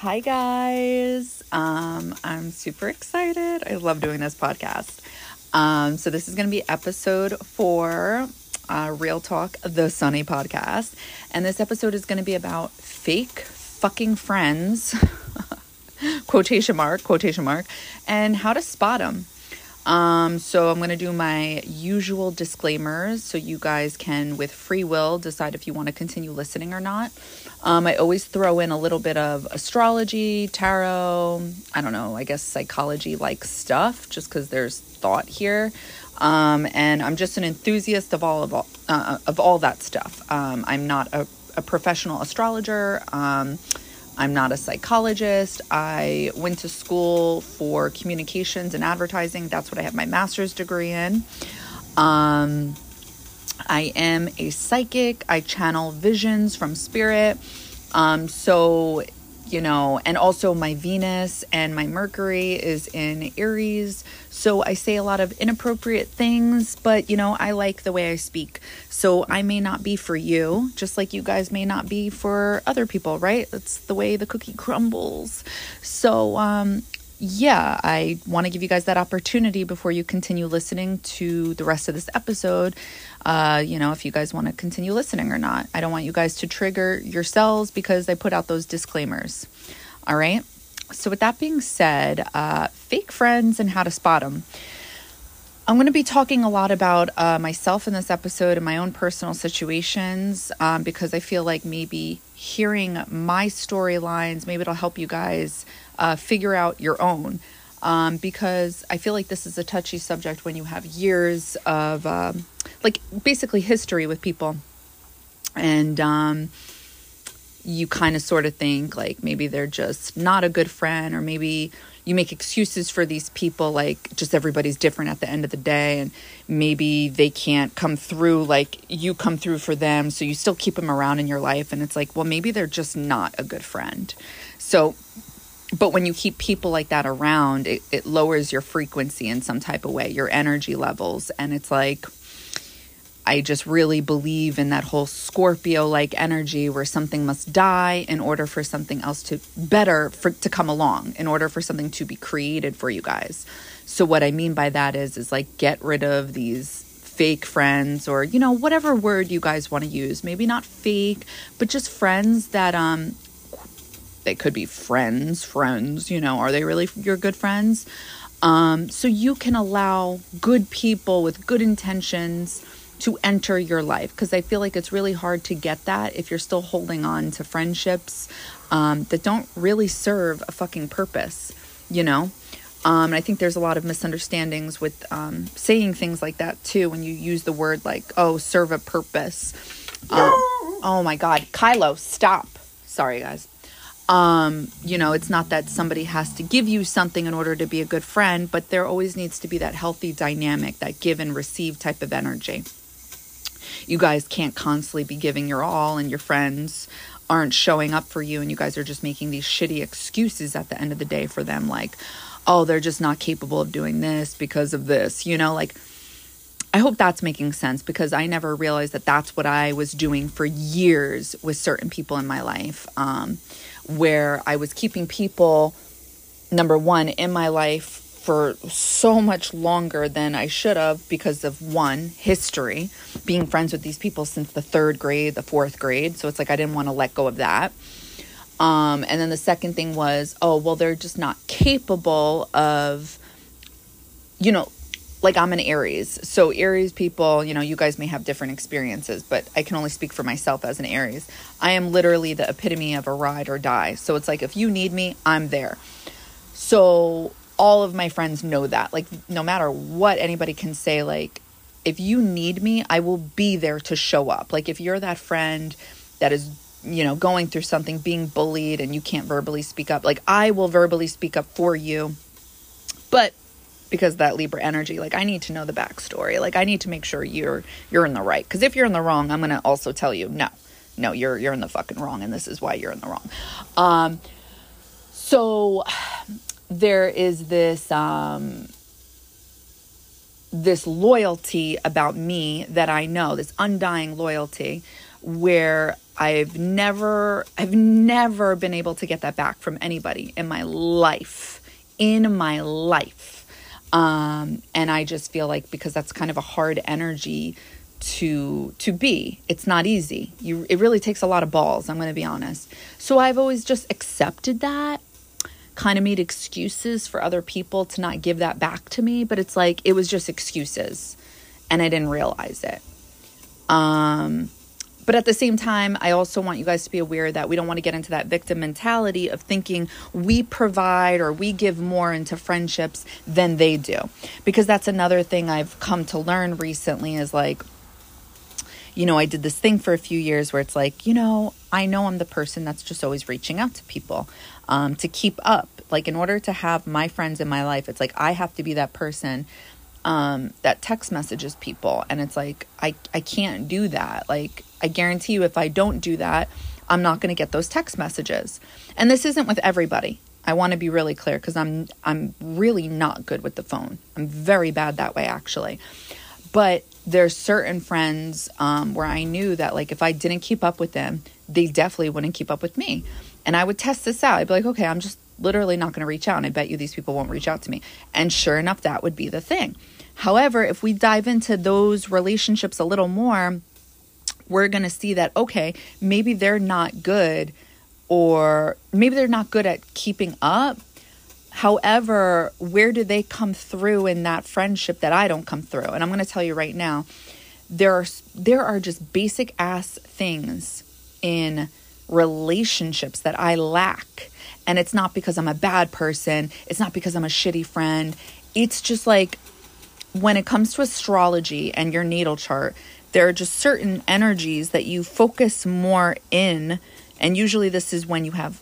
Hi, guys. Um, I'm super excited. I love doing this podcast. Um, so, this is going to be episode four, uh, Real Talk, the Sunny podcast. And this episode is going to be about fake fucking friends, quotation mark, quotation mark, and how to spot them. Um, so I'm going to do my usual disclaimers so you guys can, with free will, decide if you want to continue listening or not. Um, I always throw in a little bit of astrology, tarot, I don't know, I guess psychology like stuff, just because there's thought here. Um, and I'm just an enthusiast of all of all, uh, of all that stuff. Um, I'm not a, a professional astrologer. Um, I'm not a psychologist. I went to school for communications and advertising. That's what I have my master's degree in. Um, I am a psychic. I channel visions from spirit. Um, so you know, and also my Venus and my Mercury is in Aries. So I say a lot of inappropriate things, but you know, I like the way I speak. So I may not be for you, just like you guys may not be for other people, right? That's the way the cookie crumbles. So, um, yeah, I want to give you guys that opportunity before you continue listening to the rest of this episode. Uh, you know, if you guys want to continue listening or not. I don't want you guys to trigger yourselves because I put out those disclaimers. All right. So, with that being said, uh, fake friends and how to spot them. I'm going to be talking a lot about uh, myself in this episode and my own personal situations um, because I feel like maybe hearing my storylines, maybe it'll help you guys uh, figure out your own. Um, because I feel like this is a touchy subject when you have years of, um, like, basically history with people. And, um, you kind of sort of think like maybe they're just not a good friend or maybe you make excuses for these people like just everybody's different at the end of the day and maybe they can't come through like you come through for them so you still keep them around in your life and it's like well maybe they're just not a good friend so but when you keep people like that around it, it lowers your frequency in some type of way your energy levels and it's like I just really believe in that whole Scorpio like energy where something must die in order for something else to better for, to come along, in order for something to be created for you guys. So what I mean by that is is like get rid of these fake friends or you know whatever word you guys want to use. Maybe not fake, but just friends that um they could be friends, friends, you know, are they really your good friends? Um so you can allow good people with good intentions to enter your life because I feel like it's really hard to get that if you're still holding on to friendships um, that don't really serve a fucking purpose, you know? Um, and I think there's a lot of misunderstandings with um, saying things like that too when you use the word like, oh, serve a purpose. Um, oh my God. Kylo, stop. Sorry, guys. Um, you know, it's not that somebody has to give you something in order to be a good friend, but there always needs to be that healthy dynamic, that give and receive type of energy. You guys can't constantly be giving your all and your friends aren't showing up for you and you guys are just making these shitty excuses at the end of the day for them like oh they're just not capable of doing this because of this you know like I hope that's making sense because I never realized that that's what I was doing for years with certain people in my life, um, where I was keeping people, number one, in my life for so much longer than I should have because of one, history, being friends with these people since the third grade, the fourth grade. So it's like I didn't want to let go of that. Um, and then the second thing was, oh, well, they're just not capable of, you know, like I'm an Aries. So Aries people, you know, you guys may have different experiences, but I can only speak for myself as an Aries. I am literally the epitome of a ride or die. So it's like if you need me, I'm there. So all of my friends know that. Like, no matter what anybody can say, like, if you need me, I will be there to show up. Like, if you're that friend that is, you know, going through something, being bullied, and you can't verbally speak up, like, I will verbally speak up for you. But because that Libra energy, like, I need to know the backstory. Like, I need to make sure you're you're in the right. Because if you're in the wrong, I'm gonna also tell you, no, no, you're you're in the fucking wrong, and this is why you're in the wrong. Um, so there is this um, this loyalty about me that I know, this undying loyalty, where I've never I've never been able to get that back from anybody in my life. In my life. Um, and I just feel like because that's kind of a hard energy to to be. It's not easy. You it really takes a lot of balls, I'm going to be honest. So I've always just accepted that. Kind of made excuses for other people to not give that back to me, but it's like it was just excuses and I didn't realize it. Um but at the same time, I also want you guys to be aware that we don't want to get into that victim mentality of thinking we provide or we give more into friendships than they do. Because that's another thing I've come to learn recently is like, you know, I did this thing for a few years where it's like, you know, I know I'm the person that's just always reaching out to people um, to keep up. Like, in order to have my friends in my life, it's like I have to be that person um, that text messages people. And it's like, I, I can't do that. Like, I guarantee you, if I don't do that, I'm not going to get those text messages. And this isn't with everybody. I want to be really clear because I'm I'm really not good with the phone. I'm very bad that way actually. But there's certain friends um, where I knew that like if I didn't keep up with them, they definitely wouldn't keep up with me. And I would test this out. I'd be like, okay, I'm just literally not going to reach out. And I bet you these people won't reach out to me. And sure enough, that would be the thing. However, if we dive into those relationships a little more, we're going to see that, okay, maybe they're not good or maybe they're not good at keeping up. However, where do they come through in that friendship that I don't come through? And I'm going to tell you right now, there are there are just basic ass things in relationships that I lack. And it's not because I'm a bad person, it's not because I'm a shitty friend. It's just like when it comes to astrology and your natal chart, there are just certain energies that you focus more in. And usually, this is when you have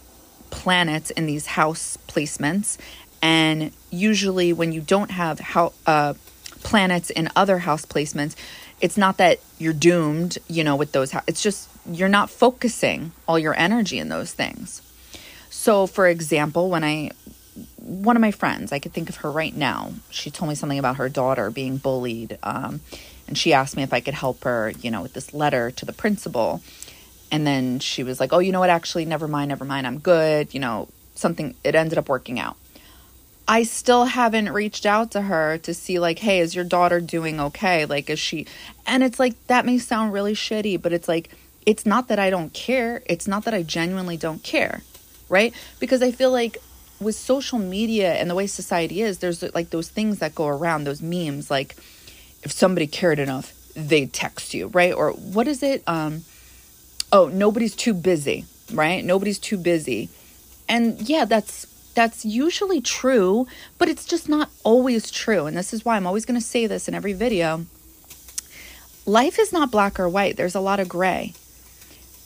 planets in these house placements. And usually, when you don't have how, uh, planets in other house placements, it's not that you're doomed, you know, with those. It's just you're not focusing all your energy in those things. So, for example, when I one of my friends, I could think of her right now. She told me something about her daughter being bullied. Um, and she asked me if I could help her, you know, with this letter to the principal. And then she was like, oh, you know what? Actually, never mind, never mind. I'm good. You know, something, it ended up working out. I still haven't reached out to her to see, like, hey, is your daughter doing okay? Like, is she, and it's like, that may sound really shitty, but it's like, it's not that I don't care. It's not that I genuinely don't care, right? Because I feel like with social media and the way society is, there's like those things that go around, those memes, like if somebody cared enough, they'd text you, right? Or what is it? Um, oh, nobody's too busy, right? Nobody's too busy. And yeah, that's that's usually true, but it's just not always true. And this is why I'm always going to say this in every video. Life is not black or white. There's a lot of gray.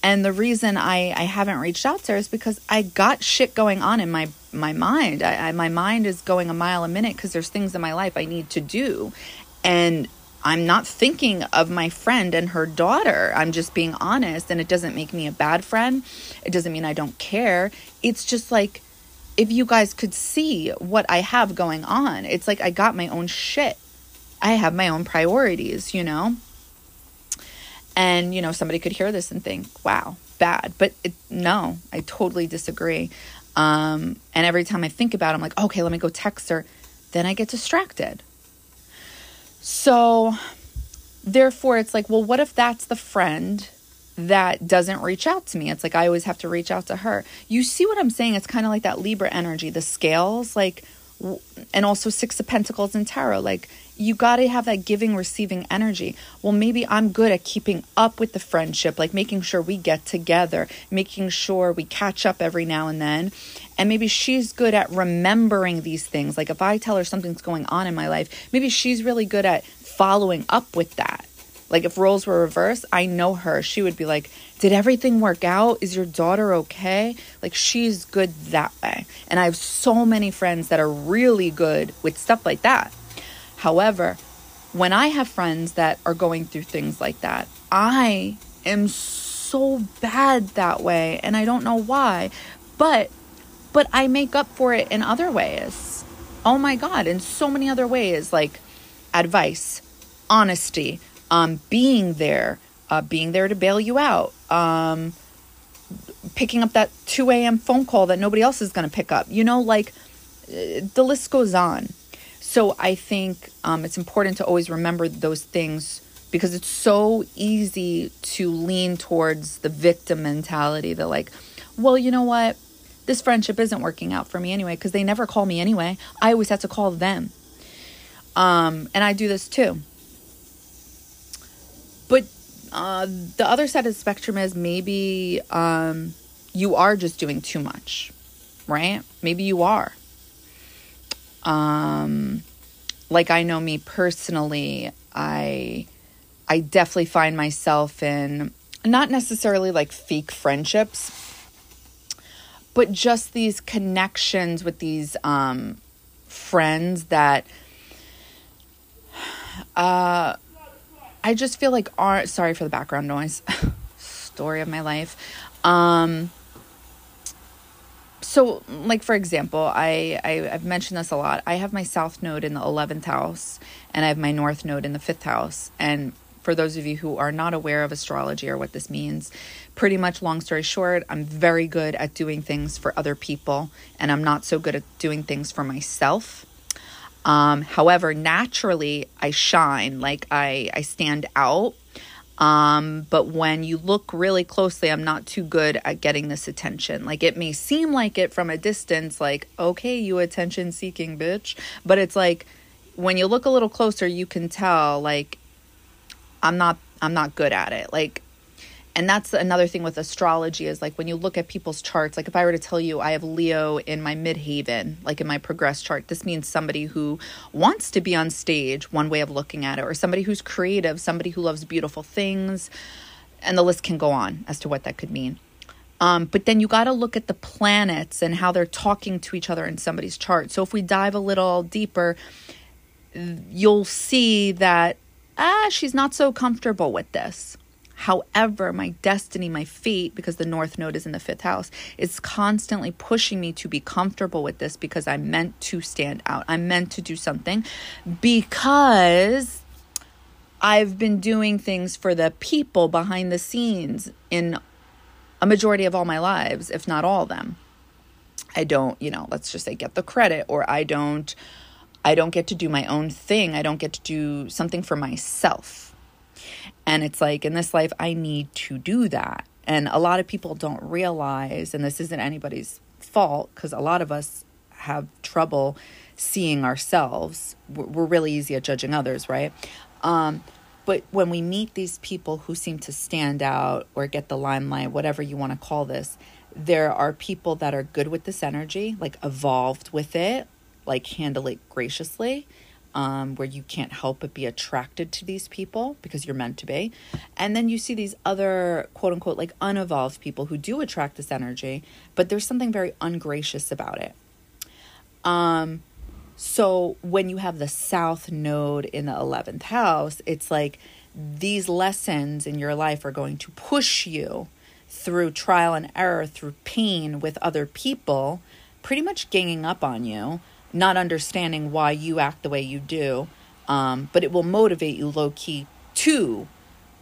And the reason I, I haven't reached out to her is because I got shit going on in my my mind. I, I, my mind is going a mile a minute because there's things in my life I need to do, and I'm not thinking of my friend and her daughter. I'm just being honest, and it doesn't make me a bad friend. It doesn't mean I don't care. It's just like if you guys could see what I have going on, it's like I got my own shit. I have my own priorities, you know? And, you know, somebody could hear this and think, wow, bad. But it, no, I totally disagree. Um, and every time I think about it, I'm like, okay, let me go text her. Then I get distracted. So, therefore, it's like, well, what if that's the friend that doesn't reach out to me? It's like I always have to reach out to her. You see what I'm saying? It's kind of like that Libra energy, the scales, like, and also Six of Pentacles and Tarot. Like, you got to have that giving receiving energy. Well, maybe I'm good at keeping up with the friendship, like making sure we get together, making sure we catch up every now and then. And maybe she's good at remembering these things. Like if I tell her something's going on in my life, maybe she's really good at following up with that. Like if roles were reversed, I know her. She would be like, Did everything work out? Is your daughter okay? Like she's good that way. And I have so many friends that are really good with stuff like that. However, when I have friends that are going through things like that, I am so bad that way and I don't know why. But but I make up for it in other ways. Oh my god, in so many other ways like advice, honesty, um being there, uh, being there to bail you out, um, picking up that 2 a.m. phone call that nobody else is going to pick up. You know, like uh, the list goes on. So I think um, it's important to always remember those things because it's so easy to lean towards the victim mentality that, like, well, you know what? This friendship isn't working out for me anyway because they never call me anyway. I always have to call them. Um, and I do this too. But uh, the other side of the spectrum is maybe um, you are just doing too much, right? Maybe you are. Um, like I know me personally, I I definitely find myself in not necessarily like fake friendships, but just these connections with these um, friends that uh, I just feel like are sorry for the background noise. Story of my life. Um, so like for example I, I i've mentioned this a lot. I have my south node in the 11th house and i have my north node in the fifth house. And for those of you who are not aware of astrology or what this means pretty much long story short i'm very good at doing things for other people and i'm not so good at doing things for myself. Um, however naturally i shine. Like i i stand out um, but when you look really closely, I'm not too good at getting this attention. Like it may seem like it from a distance, like, okay, you attention seeking bitch. But it's like when you look a little closer, you can tell, like, I'm not I'm not good at it. Like and that's another thing with astrology is like when you look at people's charts like if i were to tell you i have leo in my midheaven like in my progress chart this means somebody who wants to be on stage one way of looking at it or somebody who's creative somebody who loves beautiful things and the list can go on as to what that could mean. Um, but then you got to look at the planets and how they're talking to each other in somebody's chart. So if we dive a little deeper you'll see that ah she's not so comfortable with this However, my destiny, my fate, because the North Node is in the fifth house, is constantly pushing me to be comfortable with this because I'm meant to stand out. I'm meant to do something because I've been doing things for the people behind the scenes in a majority of all my lives, if not all of them. I don't, you know, let's just say get the credit or I don't I don't get to do my own thing. I don't get to do something for myself. And it's like in this life, I need to do that. And a lot of people don't realize, and this isn't anybody's fault, because a lot of us have trouble seeing ourselves. We're really easy at judging others, right? Um, but when we meet these people who seem to stand out or get the limelight, whatever you want to call this, there are people that are good with this energy, like evolved with it, like handle it graciously um, where you can't help but be attracted to these people because you're meant to be. And then you see these other quote unquote like unevolved people who do attract this energy, but there's something very ungracious about it. Um, so when you have the South Node in the 11th house, it's like these lessons in your life are going to push you through trial and error, through pain with other people, pretty much ganging up on you not understanding why you act the way you do. Um, but it will motivate you low key to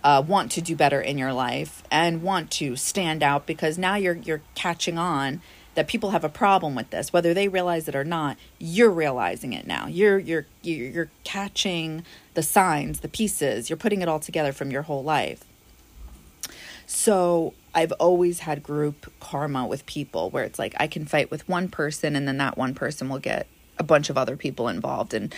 uh, want to do better in your life and want to stand out because now you're you're catching on that people have a problem with this. Whether they realize it or not you're realizing it now. You're you're you're catching the signs the pieces. You're putting it all together from your whole life. So I've always had group karma with people where it's like I can fight with one person and then that one person will get a bunch of other people involved and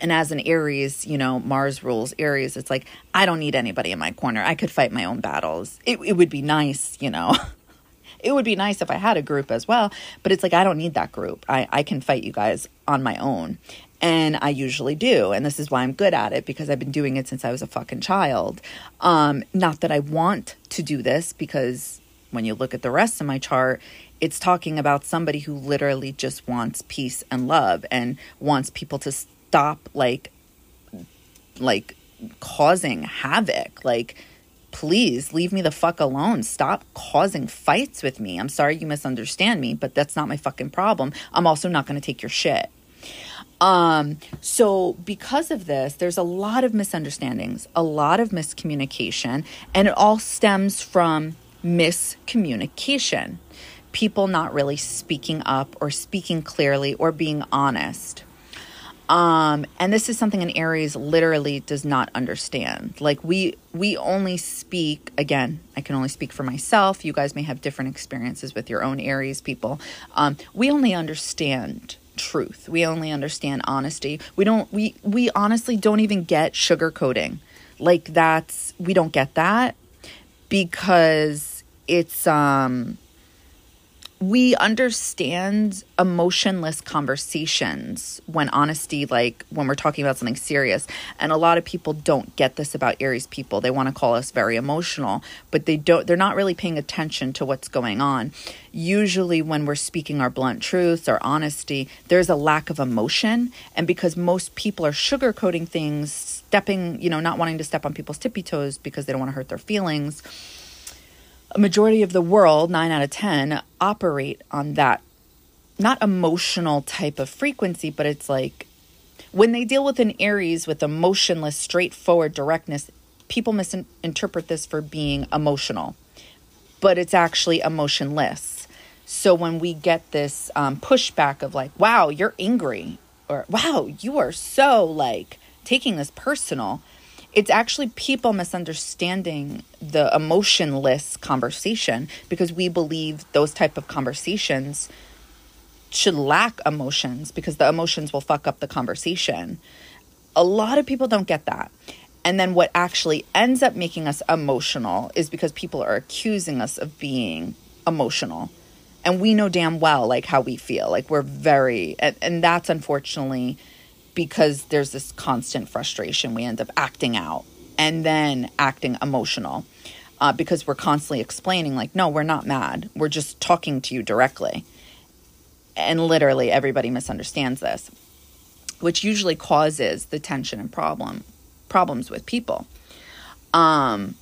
and as an Aries, you know, Mars rules Aries. It's like I don't need anybody in my corner. I could fight my own battles. It it would be nice, you know. it would be nice if I had a group as well, but it's like I don't need that group. I I can fight you guys on my own. And I usually do, and this is why I'm good at it because I've been doing it since I was a fucking child. Um not that I want to do this because when you look at the rest of my chart, it's talking about somebody who literally just wants peace and love and wants people to stop like like causing havoc. Like please leave me the fuck alone. Stop causing fights with me. I'm sorry you misunderstand me but that's not my fucking problem. I'm also not going to take your shit. Um, so because of this, there's a lot of misunderstandings, a lot of miscommunication, and it all stems from miscommunication. People not really speaking up or speaking clearly or being honest. Um, and this is something an Aries literally does not understand. Like we we only speak again, I can only speak for myself. You guys may have different experiences with your own Aries people. Um, we only understand truth. We only understand honesty. We don't we we honestly don't even get sugarcoating. Like that's we don't get that because it's um we understand emotionless conversations when honesty like when we're talking about something serious. And a lot of people don't get this about aries people. They want to call us very emotional but they don't they're not really paying attention to what's going on. Usually when we're speaking our blunt truths or honesty there's a lack of emotion. And because most people are sugarcoating things stepping you know not wanting to step on people's tippy toes because they don't want to hurt their feelings a majority of the world, nine out of 10, operate on that not emotional type of frequency, but it's like when they deal with an Aries with emotionless, straightforward directness, people misinterpret this for being emotional, but it's actually emotionless. So when we get this um, pushback of like, wow, you're angry, or wow, you are so like taking this personal, it's actually people misunderstanding the emotionless conversation because we believe those type of conversations should lack emotions because the emotions will fuck up the conversation. A lot of people don't get that. And then what actually ends up making us emotional is because people are accusing us of being emotional. And we know damn well like how we feel. Like we're very and, and that's unfortunately because there's this constant frustration. We end up acting out and then acting emotional uh, because we're constantly explaining, like, no, we're not mad. We're just talking to you directly. And literally, everybody misunderstands this, which usually causes the tension and problem problems with people. Um,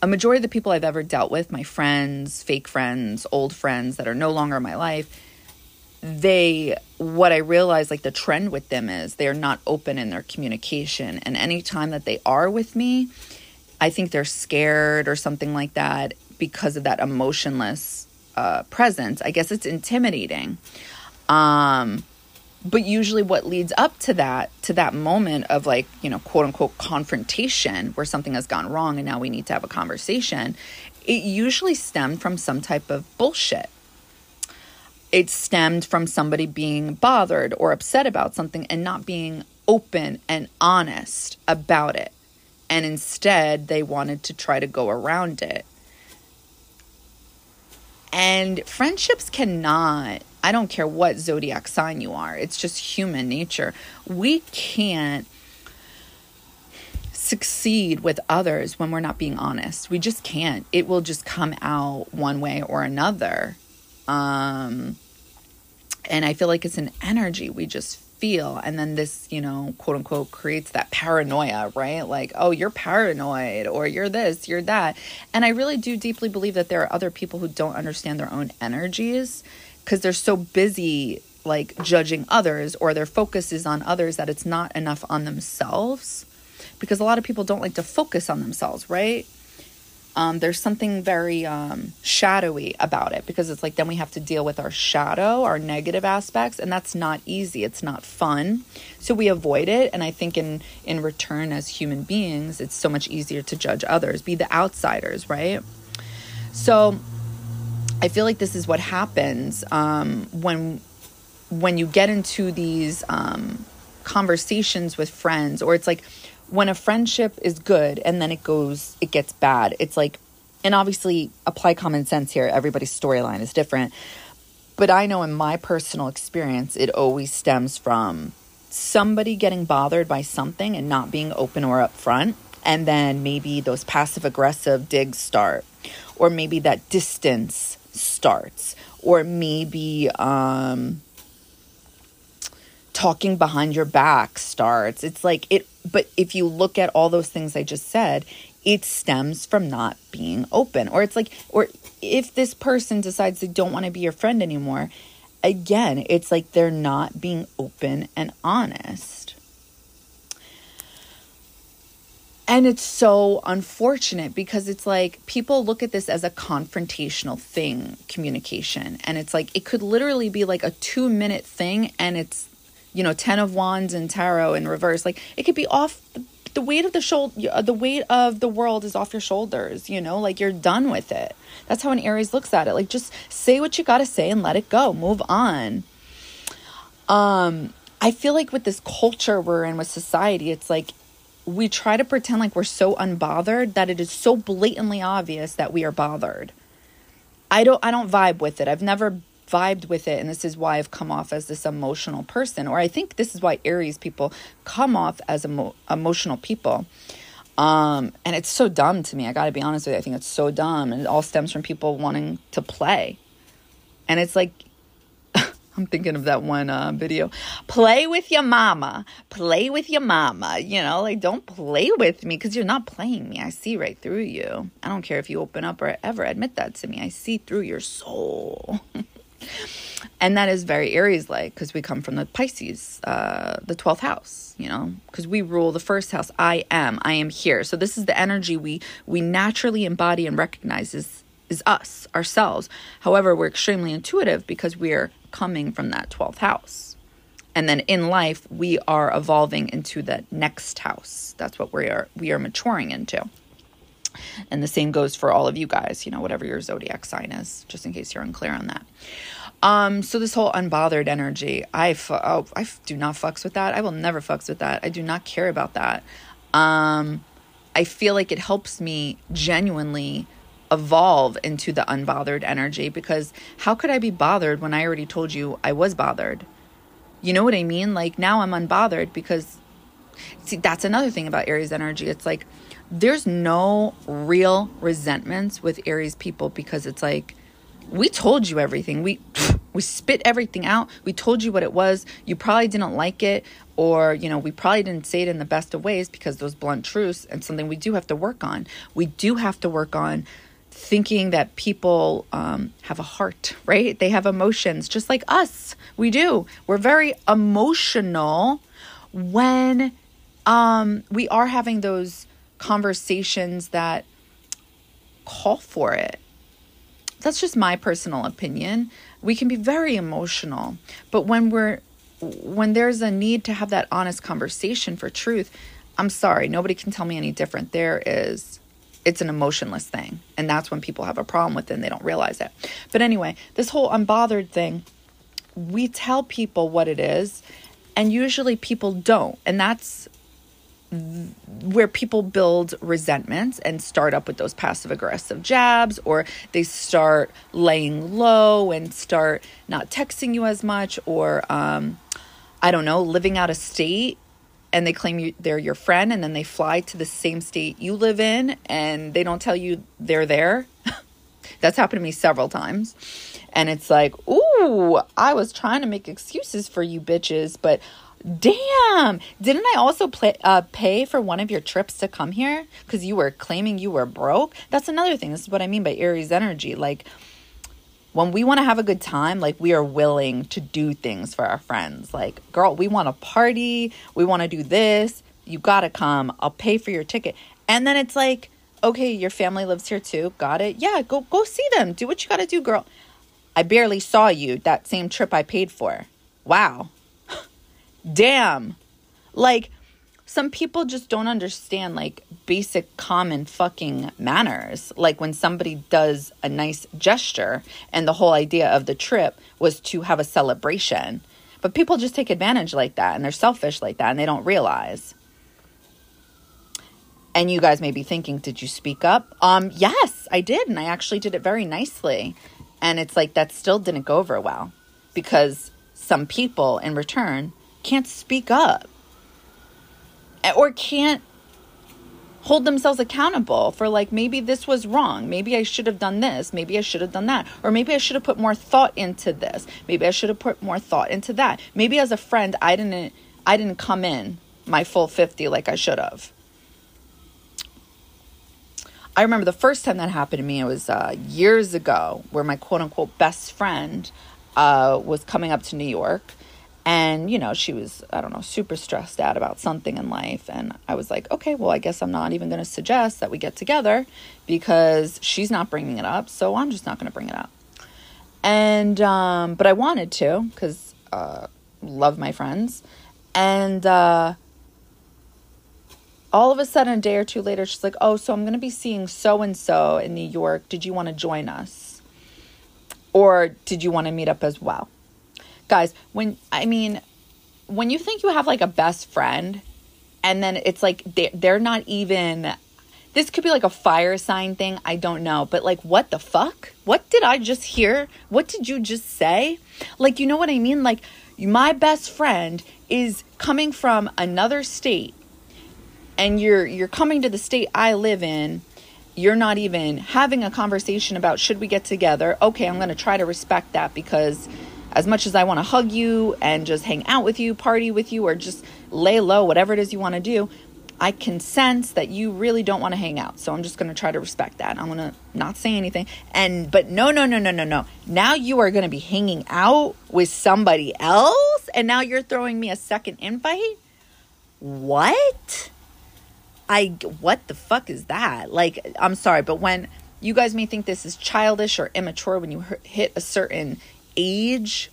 a majority of the people I've ever dealt with, my friends, fake friends, old friends that are no longer in my life, they what I realize like the trend with them is they're not open in their communication. And anytime that they are with me I think they're scared or something like that because of that emotionless uh, presence. I guess it's intimidating. Um but usually what leads up to that to that moment of like you know quote unquote confrontation where something has gone wrong and now we need to have a conversation it usually stemmed from some type of bullshit it stemmed from somebody being bothered or upset about something and not being open and honest about it. And instead, they wanted to try to go around it. And friendships cannot, I don't care what zodiac sign you are, it's just human nature. We can't succeed with others when we're not being honest. We just can't. It will just come out one way or another. Um, and I feel like it's an energy we just feel. And then this, you know, quote unquote, creates that paranoia, right? Like, oh, you're paranoid or you're this, you're that. And I really do deeply believe that there are other people who don't understand their own energies because they're so busy like judging others or their focus is on others that it's not enough on themselves because a lot of people don't like to focus on themselves, right? Um, there's something very um, shadowy about it because it's like then we have to deal with our shadow, our negative aspects, and that's not easy. It's not fun, so we avoid it. And I think in in return, as human beings, it's so much easier to judge others, be the outsiders, right? So I feel like this is what happens um, when when you get into these um, conversations with friends, or it's like when a friendship is good and then it goes, it gets bad, it's like, and obviously apply common sense here. Everybody's storyline is different. But I know in my personal experience, it always stems from somebody getting bothered by something and not being open or upfront. And then maybe those passive aggressive digs start, or maybe that distance starts, or maybe, um, talking behind your back starts. It's like it, but if you look at all those things I just said, it stems from not being open. Or it's like, or if this person decides they don't want to be your friend anymore, again, it's like they're not being open and honest. And it's so unfortunate because it's like people look at this as a confrontational thing, communication. And it's like it could literally be like a two minute thing and it's, you know, 10 of wands and tarot in reverse. Like it could be off the, the weight of the shoulder, the weight of the world is off your shoulders, you know, like you're done with it. That's how an Aries looks at it. Like just say what you got to say and let it go, move on. Um, I feel like with this culture we're in with society, it's like we try to pretend like we're so unbothered that it is so blatantly obvious that we are bothered. I don't I don't vibe with it. I've never vibed with it and this is why I've come off as this emotional person or I think this is why Aries people come off as emo- emotional people. Um and it's so dumb to me. I got to be honest with you. I think it's so dumb and it all stems from people wanting to play. And it's like I'm thinking of that one uh, video. Play with your mama. Play with your mama. You know, like don't play with me because you're not playing me. I see right through you. I don't care if you open up or ever admit that to me. I see through your soul. and that is very Aries like because we come from the Pisces, uh, the 12th house, you know, because we rule the first house. I am, I am here. So this is the energy we we naturally embody and recognize is is us, ourselves. However, we're extremely intuitive because we're coming from that 12th house. And then in life, we are evolving into the next house. That's what we are we are maturing into. And the same goes for all of you guys, you know, whatever your zodiac sign is, just in case you're unclear on that. Um, so this whole unbothered energy, I oh, I do not fucks with that. I will never fucks with that. I do not care about that. Um, I feel like it helps me genuinely evolve into the unbothered energy because how could I be bothered when I already told you I was bothered? You know what I mean? Like now I'm unbothered because see that's another thing about Aries energy. It's like there's no real resentments with Aries people because it's like we told you everything. We we spit everything out. We told you what it was. You probably didn't like it or you know we probably didn't say it in the best of ways because those blunt truths and something we do have to work on. We do have to work on thinking that people um, have a heart, right? They have emotions just like us. We do. We're very emotional when um, we are having those conversations that call for it. That's just my personal opinion. We can be very emotional, but when we're when there's a need to have that honest conversation for truth, I'm sorry, nobody can tell me any different. There is it's an emotionless thing. And that's when people have a problem with it and they don't realize it. But anyway, this whole unbothered thing, we tell people what it is, and usually people don't. And that's where people build resentments and start up with those passive aggressive jabs, or they start laying low and start not texting you as much, or um, I don't know, living out of state and they claim you, they're your friend and then they fly to the same state you live in and they don't tell you they're there. That's happened to me several times. And it's like, ooh, I was trying to make excuses for you bitches, but damn, didn't I also play, uh, pay for one of your trips to come here? Because you were claiming you were broke? That's another thing. This is what I mean by Aries energy. Like, when we want to have a good time, like we are willing to do things for our friends. Like, girl, we want to party, we want to do this. You got to come. I'll pay for your ticket. And then it's like, okay, your family lives here too. Got it? Yeah, go go see them. Do what you got to do, girl. I barely saw you that same trip I paid for. Wow. Damn. Like some people just don't understand like basic common fucking manners. Like when somebody does a nice gesture and the whole idea of the trip was to have a celebration. But people just take advantage like that and they're selfish like that and they don't realize. And you guys may be thinking, did you speak up? Um, yes, I did, and I actually did it very nicely. And it's like that still didn't go over well because some people in return can't speak up or can't hold themselves accountable for like maybe this was wrong. Maybe i should have done this. Maybe i should have done that. Or maybe i should have put more thought into this. Maybe i should have put more thought into that. Maybe as a friend i didn't i didn't come in my full 50 like i should have. I remember the first time that happened to me it was uh, years ago where my quote unquote best friend uh, was coming up to New York. And, you know, she was, I don't know, super stressed out about something in life. And I was like, okay, well, I guess I'm not even going to suggest that we get together because she's not bringing it up. So I'm just not going to bring it up. And, um, but I wanted to because, uh, love my friends. And, uh, all of a sudden, a day or two later, she's like, Oh, so I'm going to be seeing so and so in New York. Did you want to join us? Or did you want to meet up as well? Guys, when, I mean, when you think you have like a best friend and then it's like they, they're not even, this could be like a fire sign thing. I don't know. But like, what the fuck? What did I just hear? What did you just say? Like, you know what I mean? Like, my best friend is coming from another state and you're you're coming to the state I live in, you're not even having a conversation about should we get together. Okay, I'm going to try to respect that because as much as I want to hug you and just hang out with you, party with you or just lay low, whatever it is you want to do, I can sense that you really don't want to hang out. So I'm just going to try to respect that. I'm going to not say anything. And but no, no, no, no, no, no. Now you are going to be hanging out with somebody else and now you're throwing me a second invite? What? I what the fuck is that? Like I'm sorry, but when you guys may think this is childish or immature when you hit a certain age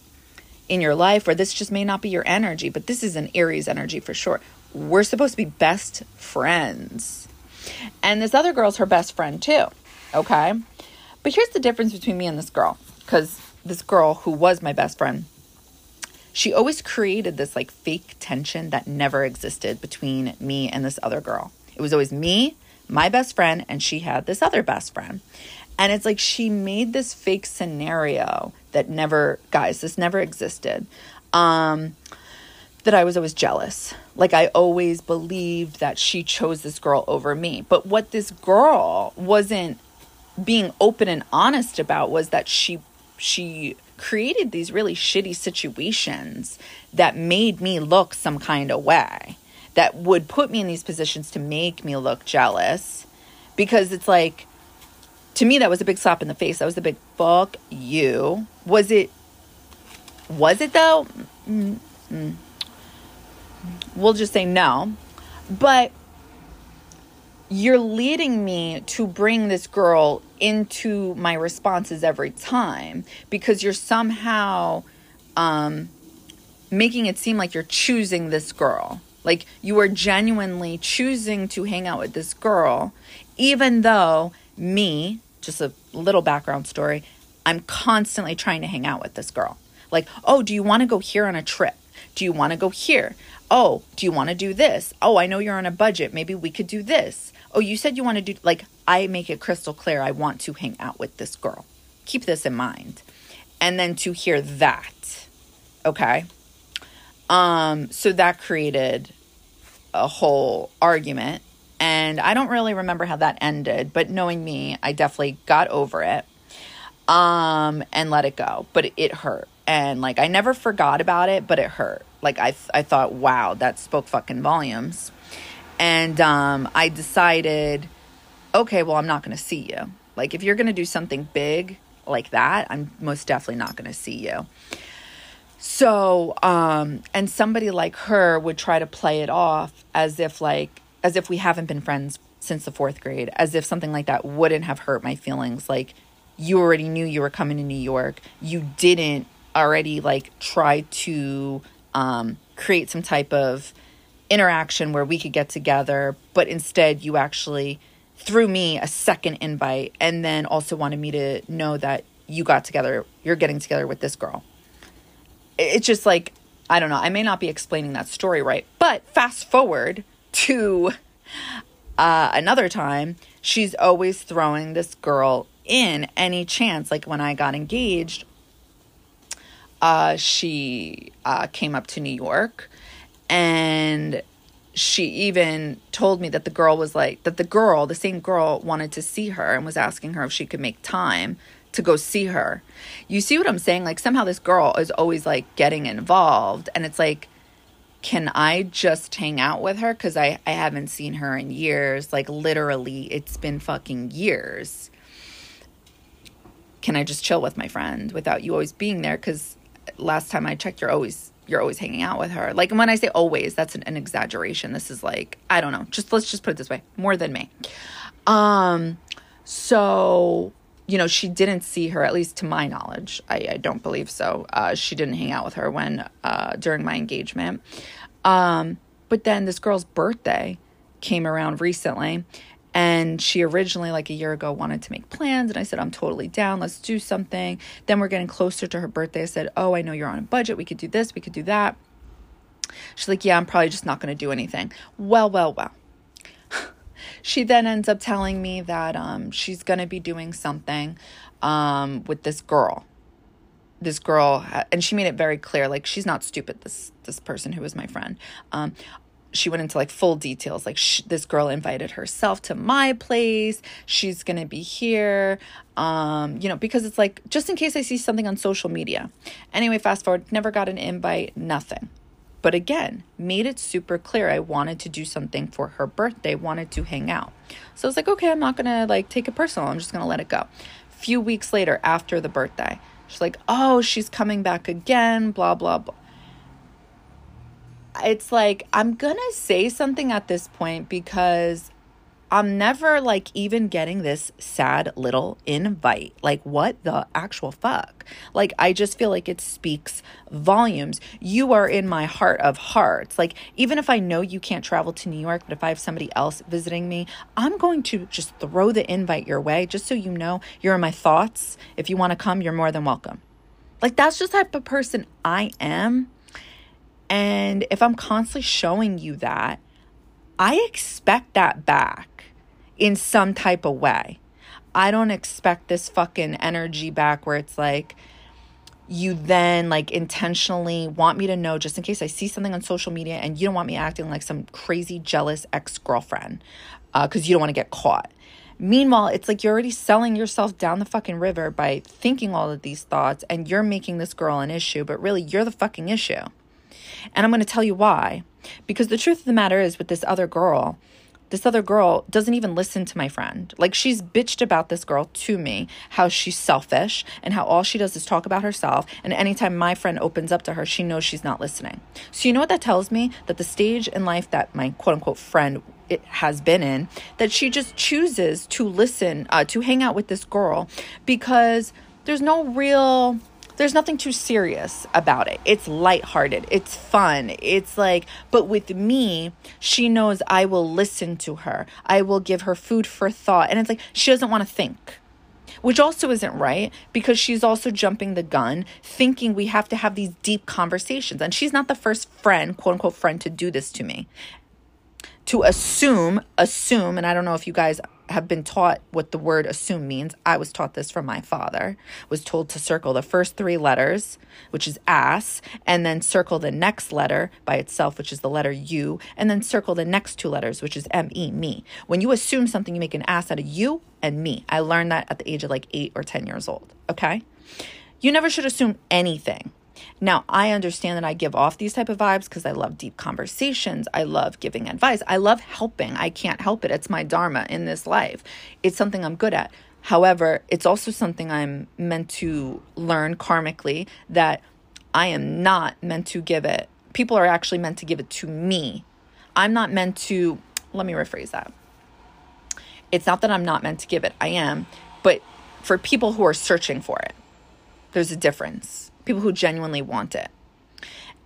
in your life or this just may not be your energy, but this is an Aries energy for sure. We're supposed to be best friends. And this other girl's her best friend too. Okay? But here's the difference between me and this girl cuz this girl who was my best friend she always created this like fake tension that never existed between me and this other girl. It was always me, my best friend, and she had this other best friend. And it's like she made this fake scenario that never, guys, this never existed. Um, that I was always jealous. Like I always believed that she chose this girl over me. But what this girl wasn't being open and honest about was that she she created these really shitty situations that made me look some kind of way that would put me in these positions to make me look jealous because it's like to me that was a big slap in the face. That was a big fuck you. Was it was it though? Mm-hmm. we'll just say no. But you're leading me to bring this girl into my responses every time because you're somehow um, making it seem like you're choosing this girl. Like you are genuinely choosing to hang out with this girl, even though me, just a little background story, I'm constantly trying to hang out with this girl. Like, oh, do you want to go here on a trip? Do you want to go here? Oh, do you want to do this? Oh, I know you're on a budget. Maybe we could do this. Oh, you said you want to do, like, I make it crystal clear. I want to hang out with this girl. Keep this in mind. And then to hear that, okay? Um, so that created a whole argument. And I don't really remember how that ended, but knowing me, I definitely got over it um, and let it go. But it hurt. And like, I never forgot about it, but it hurt. Like, I, I thought, wow, that spoke fucking volumes. And um, I decided, okay, well, I'm not going to see you. Like, if you're going to do something big like that, I'm most definitely not going to see you. So, um, and somebody like her would try to play it off as if like as if we haven't been friends since the fourth grade, as if something like that wouldn't have hurt my feelings. Like you already knew you were coming to New York. You didn't already like try to um, create some type of interaction where we could get together, but instead you actually threw me a second invite and then also wanted me to know that you got together, you're getting together with this girl it's just like I don't know. I may not be explaining that story right, but fast forward to uh, another time, she's always throwing this girl in any chance. Like when I got engaged, uh, she uh, came up to New York and she even told me that the girl was like, that the girl, the same girl, wanted to see her and was asking her if she could make time to go see her. You see what I'm saying? Like somehow this girl is always like getting involved and it's like can I just hang out with her cuz I I haven't seen her in years. Like literally it's been fucking years. can I just chill with my friend without you always being there? Because last time I checked, you're always you're always hanging out with her. Like when I say always, that's an, an exaggeration. This is like I don't know. Just let's just put it this way: more than me. Um, so you know, she didn't see her, at least to my knowledge. I, I don't believe so. Uh, she didn't hang out with her when uh, during my engagement. Um, but then this girl's birthday came around recently, and she originally, like a year ago, wanted to make plans. And I said, I'm totally down. Let's do something. Then we're getting closer to her birthday. I said, Oh, I know you're on a budget. We could do this. We could do that. She's like, Yeah, I'm probably just not going to do anything. Well, well, well. She then ends up telling me that um, she's going to be doing something um, with this girl. This girl and she made it very clear like she's not stupid this this person who was my friend. Um she went into like full details like sh- this girl invited herself to my place she's to be here um you know because it's like just in case i see something on social media. Anyway fast forward never got an invite nothing but again, made it super clear I wanted to do something for her birthday, wanted to hang out. So I was like, okay, I'm not gonna like take it personal. I'm just gonna let it go. Few weeks later, after the birthday, she's like, oh, she's coming back again, blah, blah, blah. It's like, I'm gonna say something at this point because I'm never like even getting this sad little invite. Like, what the actual fuck? Like, I just feel like it speaks volumes. You are in my heart of hearts. Like, even if I know you can't travel to New York, but if I have somebody else visiting me, I'm going to just throw the invite your way just so you know you're in my thoughts. If you want to come, you're more than welcome. Like, that's just the type of person I am. And if I'm constantly showing you that, I expect that back in some type of way. I don't expect this fucking energy back where it's like, you then like intentionally want me to know just in case I see something on social media and you don't want me acting like some crazy jealous ex girlfriend because uh, you don't want to get caught. Meanwhile, it's like you're already selling yourself down the fucking river by thinking all of these thoughts and you're making this girl an issue, but really you're the fucking issue. And I'm going to tell you why. Because the truth of the matter is, with this other girl, this other girl doesn't even listen to my friend. Like she's bitched about this girl to me, how she's selfish and how all she does is talk about herself. And anytime my friend opens up to her, she knows she's not listening. So you know what that tells me? That the stage in life that my quote unquote friend it has been in, that she just chooses to listen, uh, to hang out with this girl because there's no real there's nothing too serious about it. It's lighthearted. It's fun. It's like, but with me, she knows I will listen to her. I will give her food for thought. And it's like, she doesn't want to think, which also isn't right because she's also jumping the gun, thinking we have to have these deep conversations. And she's not the first friend, quote unquote, friend to do this to me. To assume, assume, and I don't know if you guys have been taught what the word assume means. I was taught this from my father. Was told to circle the first 3 letters, which is ass, and then circle the next letter by itself, which is the letter U, and then circle the next two letters, which is M E me. When you assume something, you make an ass out of you and me. I learned that at the age of like 8 or 10 years old, okay? You never should assume anything. Now, I understand that I give off these type of vibes because I love deep conversations. I love giving advice. I love helping. I can't help it. It's my dharma in this life. It's something I'm good at. However, it's also something I'm meant to learn karmically that I am not meant to give it. People are actually meant to give it to me. I'm not meant to, let me rephrase that. It's not that I'm not meant to give it, I am, but for people who are searching for it, there's a difference people who genuinely want it.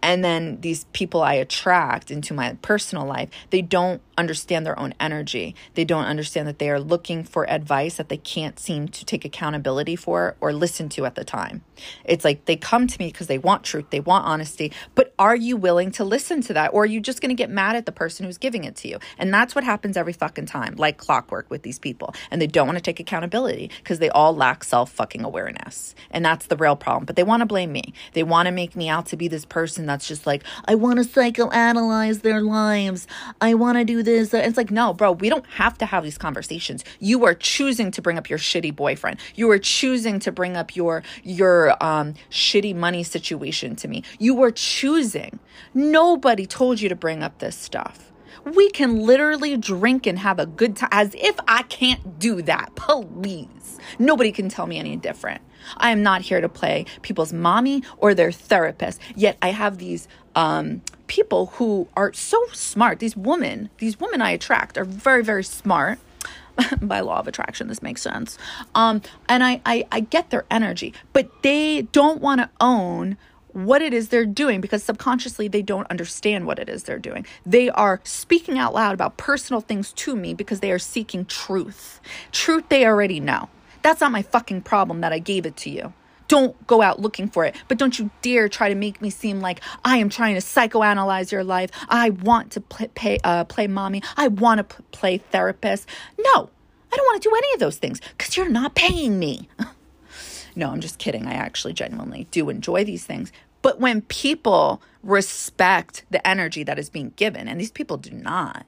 And then these people I attract into my personal life, they don't understand their own energy. They don't understand that they are looking for advice that they can't seem to take accountability for or listen to at the time. It's like they come to me because they want truth, they want honesty, but are you willing to listen to that? Or are you just going to get mad at the person who's giving it to you? And that's what happens every fucking time, like clockwork with these people. And they don't want to take accountability because they all lack self fucking awareness. And that's the real problem. But they want to blame me. They want to make me out to be this person that's just like, I want to psychoanalyze their lives. I want to do this. It's like, no, bro, we don't have to have these conversations. You are choosing to bring up your shitty boyfriend. You are choosing to bring up your your um shitty money situation to me. You were choosing. Nobody told you to bring up this stuff. We can literally drink and have a good time as if I can't do that. Please. Nobody can tell me any different. I am not here to play people's mommy or their therapist. Yet I have these um, people who are so smart. These women, these women I attract are very, very smart. by law of attraction this makes sense um, and I, I i get their energy but they don't want to own what it is they're doing because subconsciously they don't understand what it is they're doing. They are speaking out loud about personal things to me because they are seeking truth. Truth they already know. That's not my fucking problem that I gave it to you. Don't go out looking for it, but don't you dare try to make me seem like I am trying to psychoanalyze your life. I want to play, pay, uh, play mommy. I want to p- play therapist. No, I don't want to do any of those things because you're not paying me. No, I'm just kidding. I actually genuinely do enjoy these things. But when people respect the energy that is being given, and these people do not,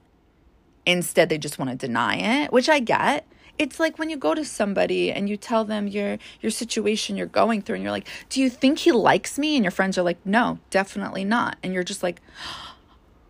instead they just want to deny it, which I get. It's like when you go to somebody and you tell them your your situation you're going through and you're like, "Do you think he likes me?" and your friends are like, "No, definitely not." And you're just like,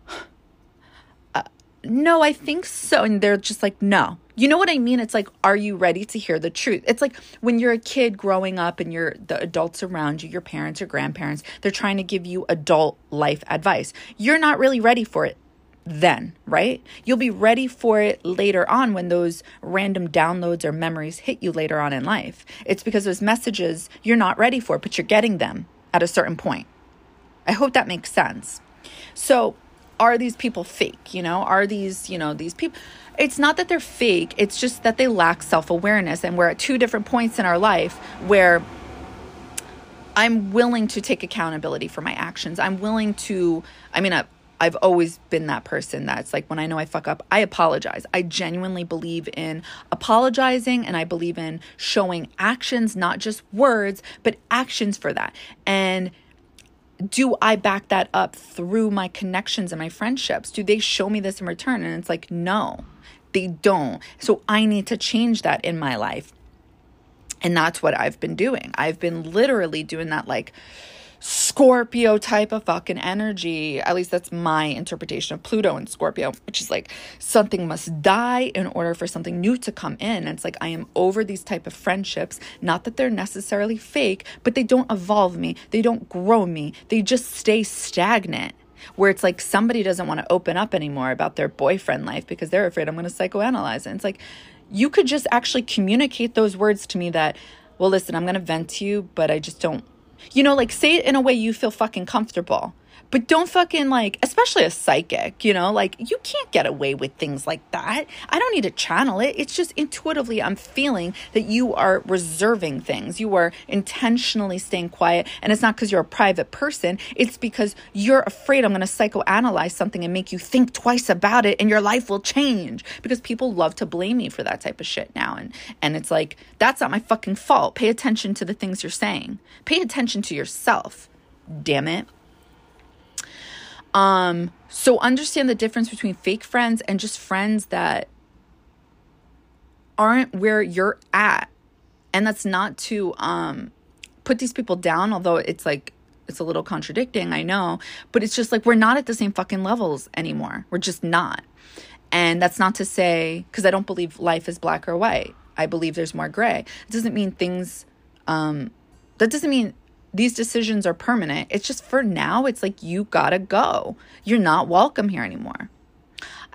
uh, "No, I think so." And they're just like, "No." You know what I mean? It's like, are you ready to hear the truth? It's like when you're a kid growing up and you're the adults around you, your parents or grandparents, they're trying to give you adult life advice. You're not really ready for it then, right? You'll be ready for it later on when those random downloads or memories hit you later on in life. It's because those messages you're not ready for, but you're getting them at a certain point. I hope that makes sense. So, are these people fake? You know, are these, you know, these people it's not that they're fake, it's just that they lack self awareness. And we're at two different points in our life where I'm willing to take accountability for my actions. I'm willing to, I mean, I, I've always been that person that's like when I know I fuck up, I apologize. I genuinely believe in apologizing and I believe in showing actions, not just words, but actions for that. And do I back that up through my connections and my friendships? Do they show me this in return? And it's like, no. They don't. So I need to change that in my life. And that's what I've been doing. I've been literally doing that like Scorpio type of fucking energy. At least that's my interpretation of Pluto and Scorpio, which is like something must die in order for something new to come in. And it's like I am over these type of friendships. Not that they're necessarily fake, but they don't evolve me. They don't grow me. They just stay stagnant where it's like somebody doesn't want to open up anymore about their boyfriend life because they're afraid I'm going to psychoanalyze it. And it's like you could just actually communicate those words to me that, well, listen, I'm going to vent to you, but I just don't, you know, like say it in a way you feel fucking comfortable. But don't fucking like, especially a psychic, you know, like you can't get away with things like that. I don't need to channel it. It's just intuitively, I'm feeling that you are reserving things. You are intentionally staying quiet. And it's not because you're a private person, it's because you're afraid I'm going to psychoanalyze something and make you think twice about it and your life will change. Because people love to blame me for that type of shit now. And, and it's like, that's not my fucking fault. Pay attention to the things you're saying, pay attention to yourself. Damn it. Um, so understand the difference between fake friends and just friends that aren't where you're at. And that's not to um put these people down, although it's like it's a little contradicting, I know, but it's just like we're not at the same fucking levels anymore. We're just not. And that's not to say because I don't believe life is black or white. I believe there's more gray. It doesn't mean things um that doesn't mean these decisions are permanent. It's just for now, it's like you gotta go. You're not welcome here anymore.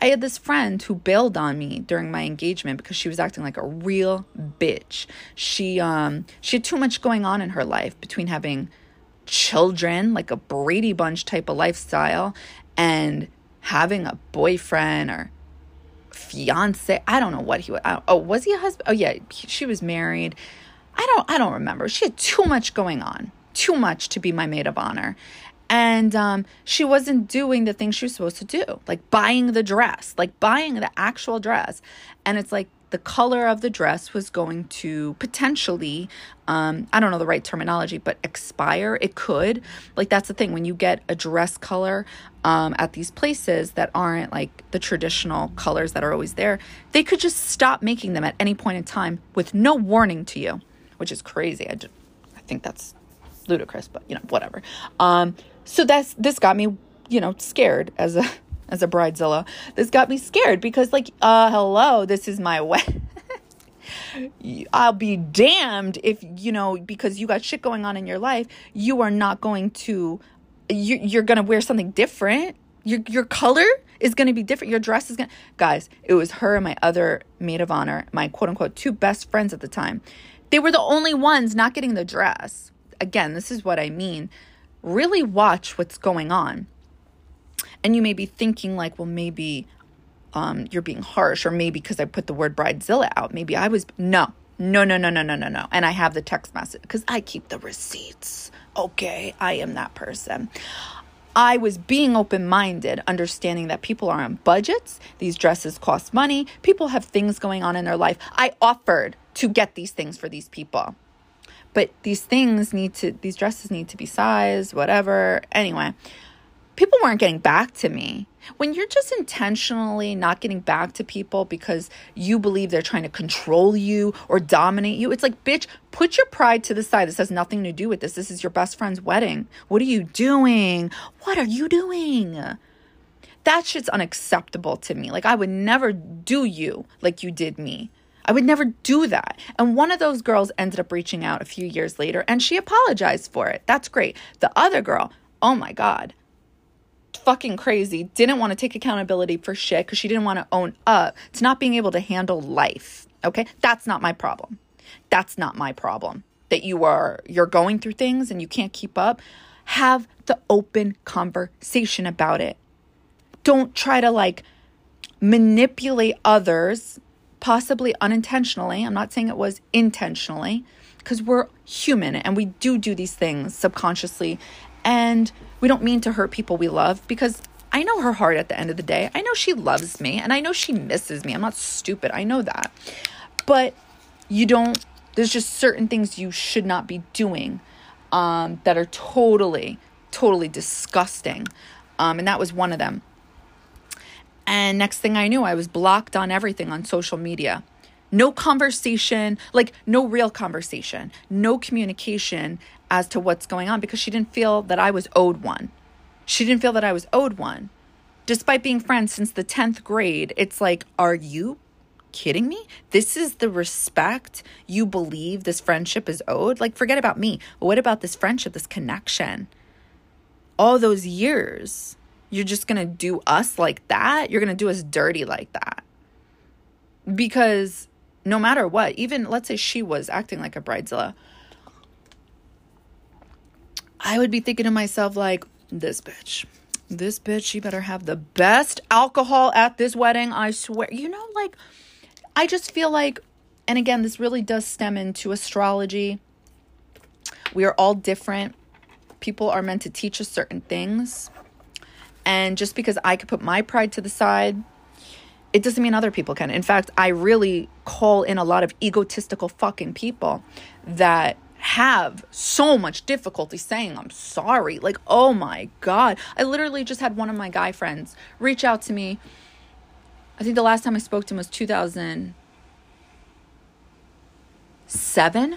I had this friend who bailed on me during my engagement because she was acting like a real bitch. She um she had too much going on in her life between having children, like a Brady Bunch type of lifestyle, and having a boyfriend or fiance. I don't know what he was. Oh, was he a husband? Oh yeah, she was married. I don't I don't remember. She had too much going on too much to be my maid of honor. And um, she wasn't doing the things she was supposed to do, like buying the dress, like buying the actual dress. And it's like the color of the dress was going to potentially, um, I don't know the right terminology, but expire. It could. Like, that's the thing. When you get a dress color um, at these places that aren't like the traditional colors that are always there, they could just stop making them at any point in time with no warning to you, which is crazy. I, I think that's ludicrous, but you know, whatever. Um, so that's this got me, you know, scared as a as a bridezilla. This got me scared because like, uh, hello, this is my wedding. I'll be damned if, you know, because you got shit going on in your life, you are not going to, you, you're going to wear something different. Your, your color is going to be different. Your dress is going to, guys, it was her and my other maid of honor, my quote unquote two best friends at the time. They were the only ones not getting the dress. Again, this is what I mean. Really watch what's going on. And you may be thinking, like, well, maybe um, you're being harsh, or maybe because I put the word bridezilla out, maybe I was. No, no, no, no, no, no, no, no. And I have the text message because I keep the receipts. Okay, I am that person. I was being open minded, understanding that people are on budgets, these dresses cost money, people have things going on in their life. I offered to get these things for these people. But these things need to, these dresses need to be sized, whatever. Anyway, people weren't getting back to me. When you're just intentionally not getting back to people because you believe they're trying to control you or dominate you, it's like, bitch, put your pride to the side. This has nothing to do with this. This is your best friend's wedding. What are you doing? What are you doing? That shit's unacceptable to me. Like, I would never do you like you did me. I would never do that. And one of those girls ended up reaching out a few years later and she apologized for it. That's great. The other girl, oh my God, fucking crazy, didn't want to take accountability for shit because she didn't want to own up to not being able to handle life. Okay? That's not my problem. That's not my problem. That you are you're going through things and you can't keep up. Have the open conversation about it. Don't try to like manipulate others, possibly unintentionally. I'm not saying it was intentionally, because we're human and we do do these things subconsciously. And we don't mean to hurt people we love because I know her heart at the end of the day. I know she loves me and I know she misses me. I'm not stupid. I know that. But you don't, there's just certain things you should not be doing um, that are totally, totally disgusting. Um, and that was one of them. And next thing I knew, I was blocked on everything on social media. No conversation, like no real conversation, no communication as to what's going on because she didn't feel that I was owed one. She didn't feel that I was owed one. Despite being friends since the 10th grade, it's like, are you kidding me? This is the respect you believe this friendship is owed? Like, forget about me. What about this friendship, this connection? All those years, you're just gonna do us like that? You're gonna do us dirty like that. Because no matter what, even let's say she was acting like a bridezilla, I would be thinking to myself, like, this bitch, this bitch, she better have the best alcohol at this wedding. I swear. You know, like, I just feel like, and again, this really does stem into astrology. We are all different. People are meant to teach us certain things. And just because I could put my pride to the side, it doesn't mean other people can. In fact, I really call in a lot of egotistical fucking people that have so much difficulty saying I'm sorry. Like, oh my God. I literally just had one of my guy friends reach out to me. I think the last time I spoke to him was 2007.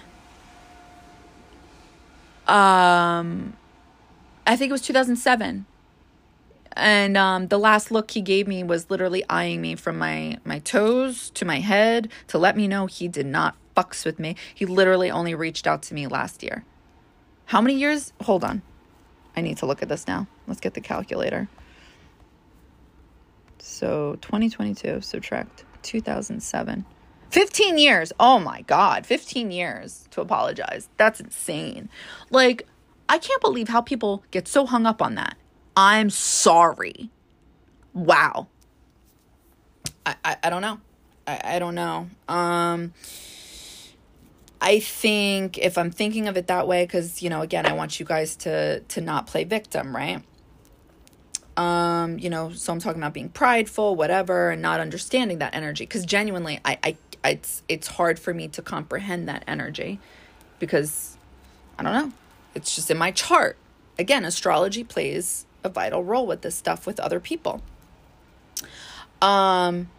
Um, I think it was 2007. And um, the last look he gave me was literally eyeing me from my, my toes to my head to let me know he did not fucks with me. He literally only reached out to me last year. How many years? Hold on. I need to look at this now. Let's get the calculator. So 2022, subtract 2007. 15 years. Oh my God. 15 years to apologize. That's insane. Like, I can't believe how people get so hung up on that. I'm sorry. Wow. I, I, I don't know. I, I don't know. Um, I think if I'm thinking of it that way, because you know, again, I want you guys to to not play victim, right? Um, you know, so I'm talking about being prideful, whatever, and not understanding that energy. Because genuinely, I, I, it's it's hard for me to comprehend that energy, because I don't know, it's just in my chart. Again, astrology plays a vital role with this stuff with other people. Um,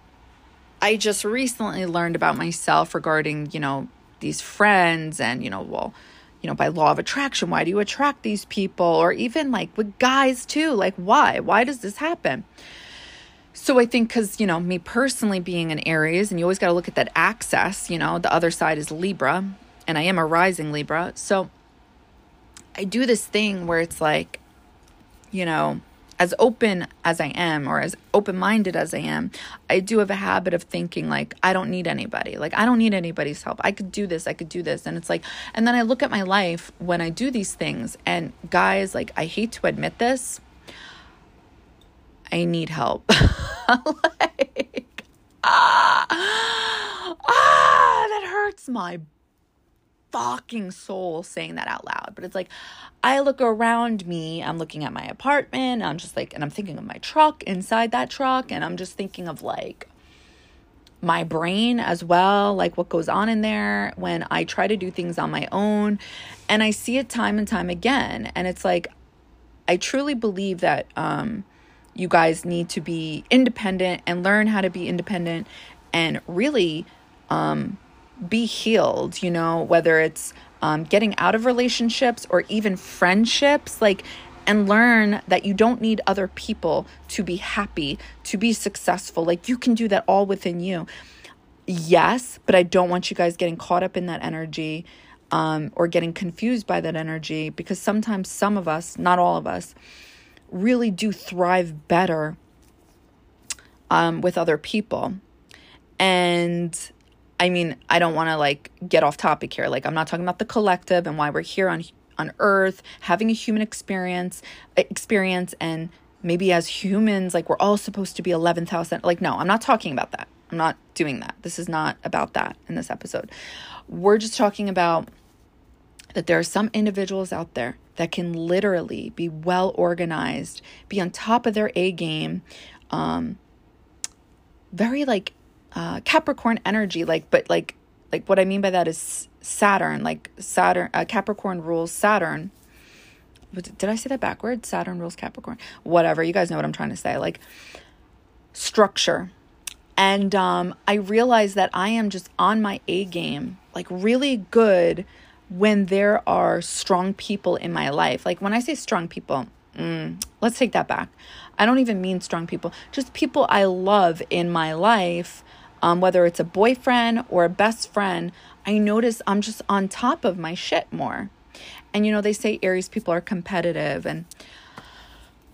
I just recently learned about myself regarding, you know, these friends and you know well you know by law of attraction why do you attract these people or even like with guys too like why why does this happen so I think because, you know, me personally being an Aries, and you always got to look at that access, you know, the other side is Libra, and I am a rising Libra. So I do this thing where it's like, you know, as open as I am or as open minded as I am, I do have a habit of thinking like, I don't need anybody. Like, I don't need anybody's help. I could do this. I could do this. And it's like, and then I look at my life when I do these things, and guys, like, I hate to admit this, I need help. like, ah, ah, that hurts my fucking soul saying that out loud. But it's like, I look around me, I'm looking at my apartment, I'm just like, and I'm thinking of my truck inside that truck, and I'm just thinking of like my brain as well, like what goes on in there when I try to do things on my own. And I see it time and time again. And it's like, I truly believe that um, you guys need to be independent and learn how to be independent and really um, be healed, you know, whether it's um, getting out of relationships or even friendships, like, and learn that you don't need other people to be happy, to be successful. Like, you can do that all within you. Yes, but I don't want you guys getting caught up in that energy um, or getting confused by that energy because sometimes some of us, not all of us, really do thrive better um, with other people. And I mean, I don't want to like get off topic here. Like I'm not talking about the collective and why we're here on on earth having a human experience experience and maybe as humans like we're all supposed to be 11,000 like no, I'm not talking about that. I'm not doing that. This is not about that in this episode. We're just talking about that there are some individuals out there that can literally be well organized, be on top of their A game, um, very like uh, Capricorn energy, like, but like, like what I mean by that is Saturn, like Saturn, uh, Capricorn rules Saturn. Did I say that backwards? Saturn rules Capricorn. Whatever. You guys know what I'm trying to say. Like structure. And um, I realize that I am just on my A game, like really good when there are strong people in my life. Like when I say strong people, mm, let's take that back. I don't even mean strong people, just people I love in my life um, whether it's a boyfriend or a best friend, I notice I'm just on top of my shit more. And you know, they say Aries people are competitive and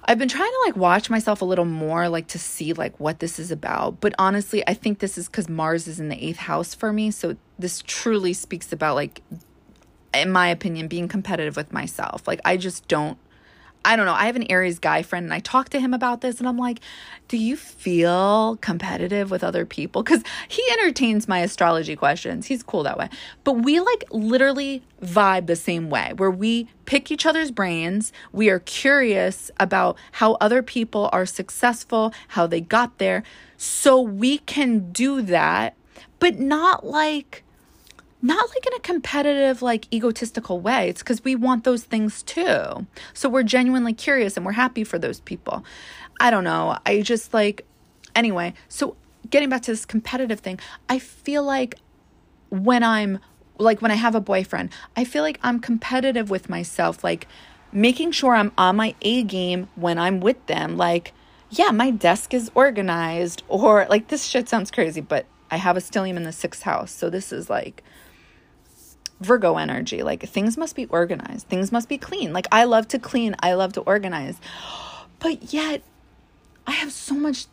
I've been trying to like watch myself a little more like to see like what this is about. But honestly, I think this is cuz Mars is in the 8th house for me, so this truly speaks about like in my opinion being competitive with myself. Like I just don't I don't know. I have an Aries guy friend and I talked to him about this and I'm like, do you feel competitive with other people? Because he entertains my astrology questions. He's cool that way. But we like literally vibe the same way where we pick each other's brains. We are curious about how other people are successful, how they got there. So we can do that, but not like not like in a competitive, like egotistical way. It's because we want those things too. So we're genuinely curious and we're happy for those people. I don't know. I just like, anyway, so getting back to this competitive thing, I feel like when I'm like, when I have a boyfriend, I feel like I'm competitive with myself, like making sure I'm on my A game when I'm with them. Like, yeah, my desk is organized, or like this shit sounds crazy, but I have a stellium in the sixth house. So this is like, Virgo energy. Like things must be organized, things must be clean. Like I love to clean, I love to organize. But yet, I have so much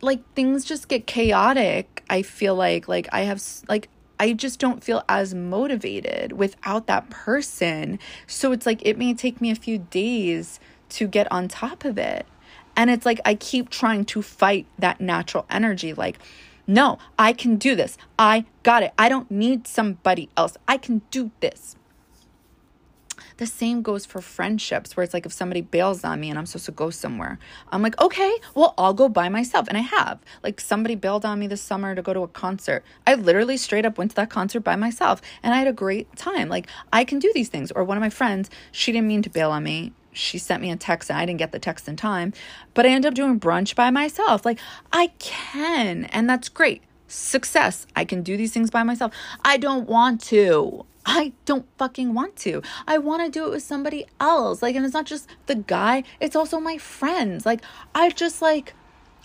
like things just get chaotic. I feel like like I have like I just don't feel as motivated without that person. So it's like it may take me a few days to get on top of it. And it's like I keep trying to fight that natural energy like no, I can do this. I got it. I don't need somebody else. I can do this. The same goes for friendships, where it's like if somebody bails on me and I'm supposed to go somewhere, I'm like, okay, well, I'll go by myself. And I have. Like somebody bailed on me this summer to go to a concert. I literally straight up went to that concert by myself and I had a great time. Like I can do these things. Or one of my friends, she didn't mean to bail on me she sent me a text and I didn't get the text in time, but I ended up doing brunch by myself. Like I can, and that's great. Success. I can do these things by myself. I don't want to. I don't fucking want to. I want to do it with somebody else. Like, and it's not just the guy, it's also my friends. Like, I just like,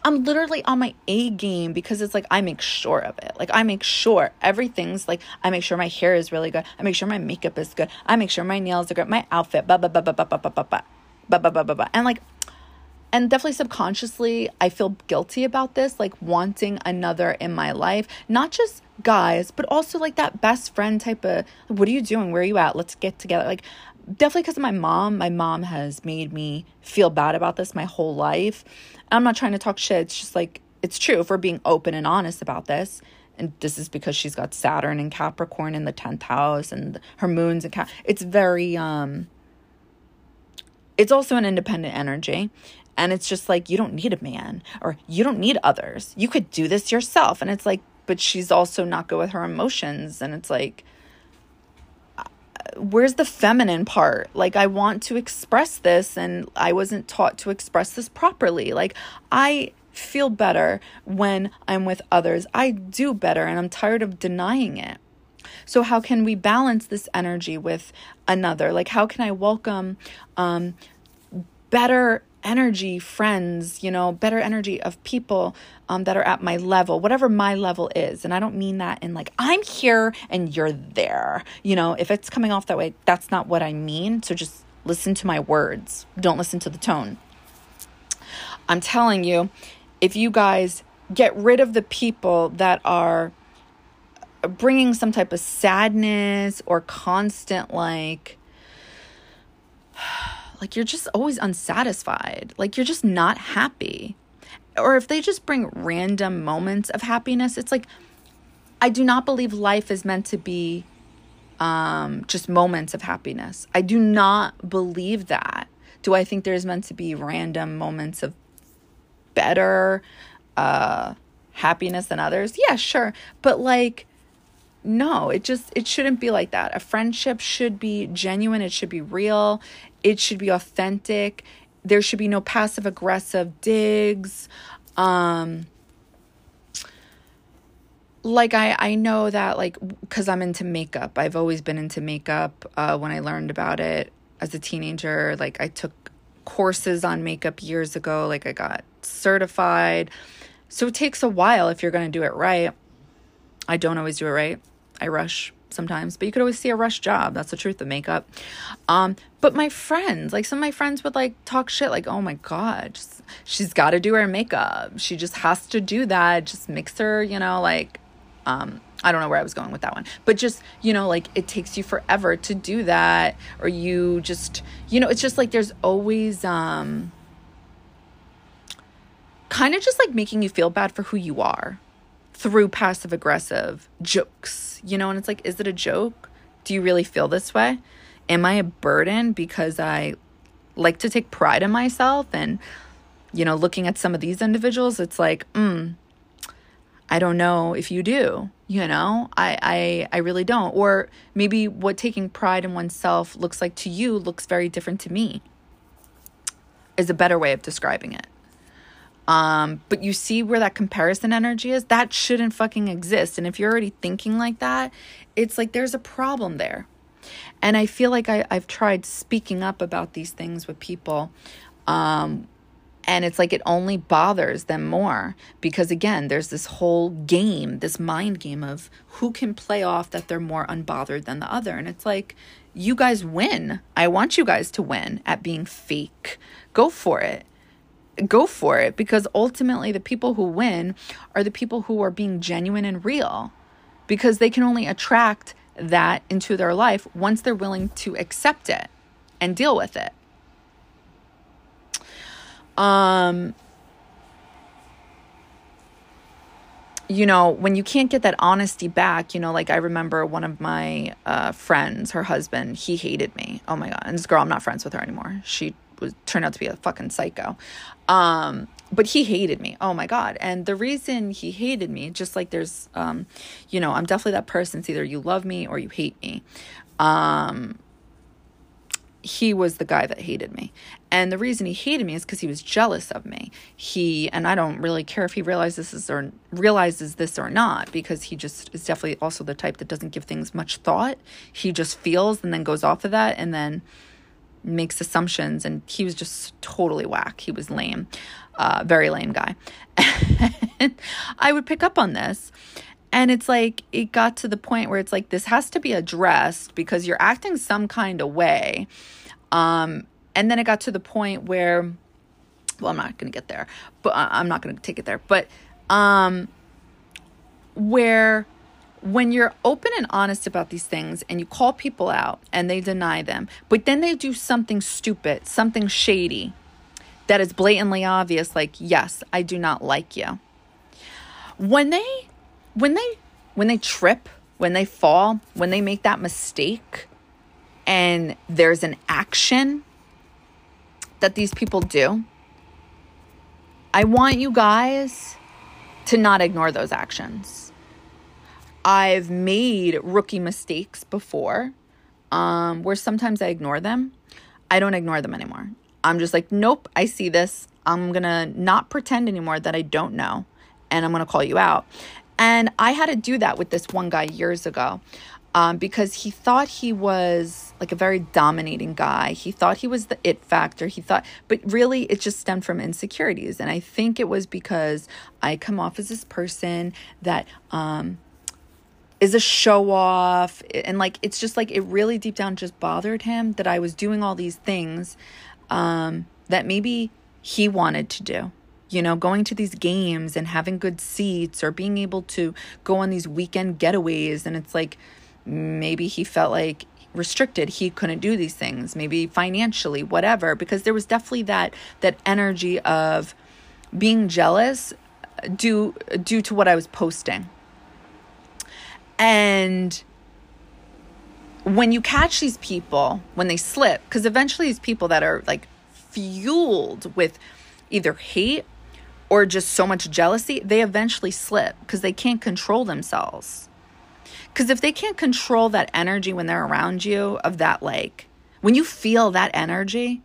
I'm literally on my A game because it's like I make sure of it. Like I make sure everything's like I make sure my hair is really good. I make sure my makeup is good. I make sure my nails are good. My outfit, blah blah blah blah blah blah blah blah blah blah blah blah blah. And like and definitely subconsciously I feel guilty about this, like wanting another in my life, not just guys, but also like that best friend type of what are you doing? Where are you at? Let's get together. Like definitely because of my mom. My mom has made me feel bad about this my whole life. I'm not trying to talk shit. It's just like it's true if we're being open and honest about this. And this is because she's got Saturn and Capricorn in the 10th house and her moon's and Cap. It's very um it's also an independent energy and it's just like you don't need a man or you don't need others. You could do this yourself and it's like but she's also not good with her emotions and it's like where's the feminine part? Like, I want to express this, and I wasn't taught to express this properly. Like, I feel better when I'm with others. I do better, and I'm tired of denying it. So, how can we balance this energy with another? Like, how can I welcome um, better energy friends, you know, better energy of people um, that are at my level, whatever my level is. And I don't mean that in like, I'm here and you're there. You know, if it's coming off that way, that's not what I mean. So just listen to my words, don't listen to the tone. I'm telling you, if you guys get rid of the people that are bringing some type of sadness or constant, like, like you're just always unsatisfied. Like you're just not happy. Or if they just bring random moments of happiness, it's like I do not believe life is meant to be um, just moments of happiness. I do not believe that. Do I think there's meant to be random moments of better uh, happiness than others? Yeah, sure. But like, no, it just it shouldn't be like that. A friendship should be genuine. It should be real. It should be authentic. There should be no passive aggressive digs. Um, like I I know that like cuz I'm into makeup. I've always been into makeup uh when I learned about it as a teenager. Like I took courses on makeup years ago, like I got certified. So it takes a while if you're going to do it right. I don't always do it right. I rush sometimes, but you could always see a rush job. That's the truth of makeup. Um, but my friends, like some of my friends would like talk shit, like, oh my God, just, she's got to do her makeup. She just has to do that. Just makes her, you know, like, um, I don't know where I was going with that one, but just, you know, like it takes you forever to do that. Or you just, you know, it's just like there's always, um, kind of just like making you feel bad for who you are through passive aggressive jokes, you know, and it's like, is it a joke? Do you really feel this way? Am I a burden because I like to take pride in myself? And, you know, looking at some of these individuals, it's like, mm, I don't know if you do, you know, I, I, I really don't. Or maybe what taking pride in oneself looks like to you looks very different to me, is a better way of describing it. Um, but you see where that comparison energy is? That shouldn't fucking exist. And if you're already thinking like that, it's like there's a problem there. And I feel like I, I've tried speaking up about these things with people. Um, and it's like it only bothers them more because, again, there's this whole game, this mind game of who can play off that they're more unbothered than the other. And it's like, you guys win. I want you guys to win at being fake. Go for it go for it because ultimately the people who win are the people who are being genuine and real because they can only attract that into their life once they're willing to accept it and deal with it. Um you know, when you can't get that honesty back, you know, like I remember one of my uh, friends, her husband, he hated me. Oh my God. And this girl, I'm not friends with her anymore. She was turned out to be a fucking psycho. Um, but he hated me. Oh my god. And the reason he hated me, just like there's um, you know, I'm definitely that person. It's either you love me or you hate me. Um he was the guy that hated me. And the reason he hated me is because he was jealous of me. He and I don't really care if he realizes this or realizes this or not, because he just is definitely also the type that doesn't give things much thought. He just feels and then goes off of that and then makes assumptions, and he was just totally whack. He was lame, uh, very lame guy. I would pick up on this. And it's like, it got to the point where it's like, this has to be addressed because you're acting some kind of way. Um, and then it got to the point where, well, I'm not to get there, but uh, I'm not to take it there. But um, where when you're open and honest about these things and you call people out and they deny them, but then they do something stupid, something shady that is blatantly obvious like, "Yes, I do not like you." When they when they when they trip, when they fall, when they make that mistake and there's an action that these people do, I want you guys to not ignore those actions. I've made rookie mistakes before um, where sometimes I ignore them. I don't ignore them anymore. I'm just like, nope, I see this. I'm going to not pretend anymore that I don't know. And I'm going to call you out. And I had to do that with this one guy years ago um, because he thought he was like a very dominating guy. He thought he was the it factor. He thought, but really it just stemmed from insecurities. And I think it was because I come off as this person that, um, is a show off and like it's just like it really deep down just bothered him that I was doing all these things um that maybe he wanted to do you know, going to these games and having good seats or being able to go on these weekend getaways. And it's like, maybe he felt like restricted he couldn't do these things maybe financially whatever because there was definitely that that energy of being jealous due due to what I was posting and when you catch these people when they slip because eventually these people that are like fueled with either hate or just so much jealousy they eventually slip because they can't control themselves because if they can't control that energy when they're around you, of that, like, when you feel that energy,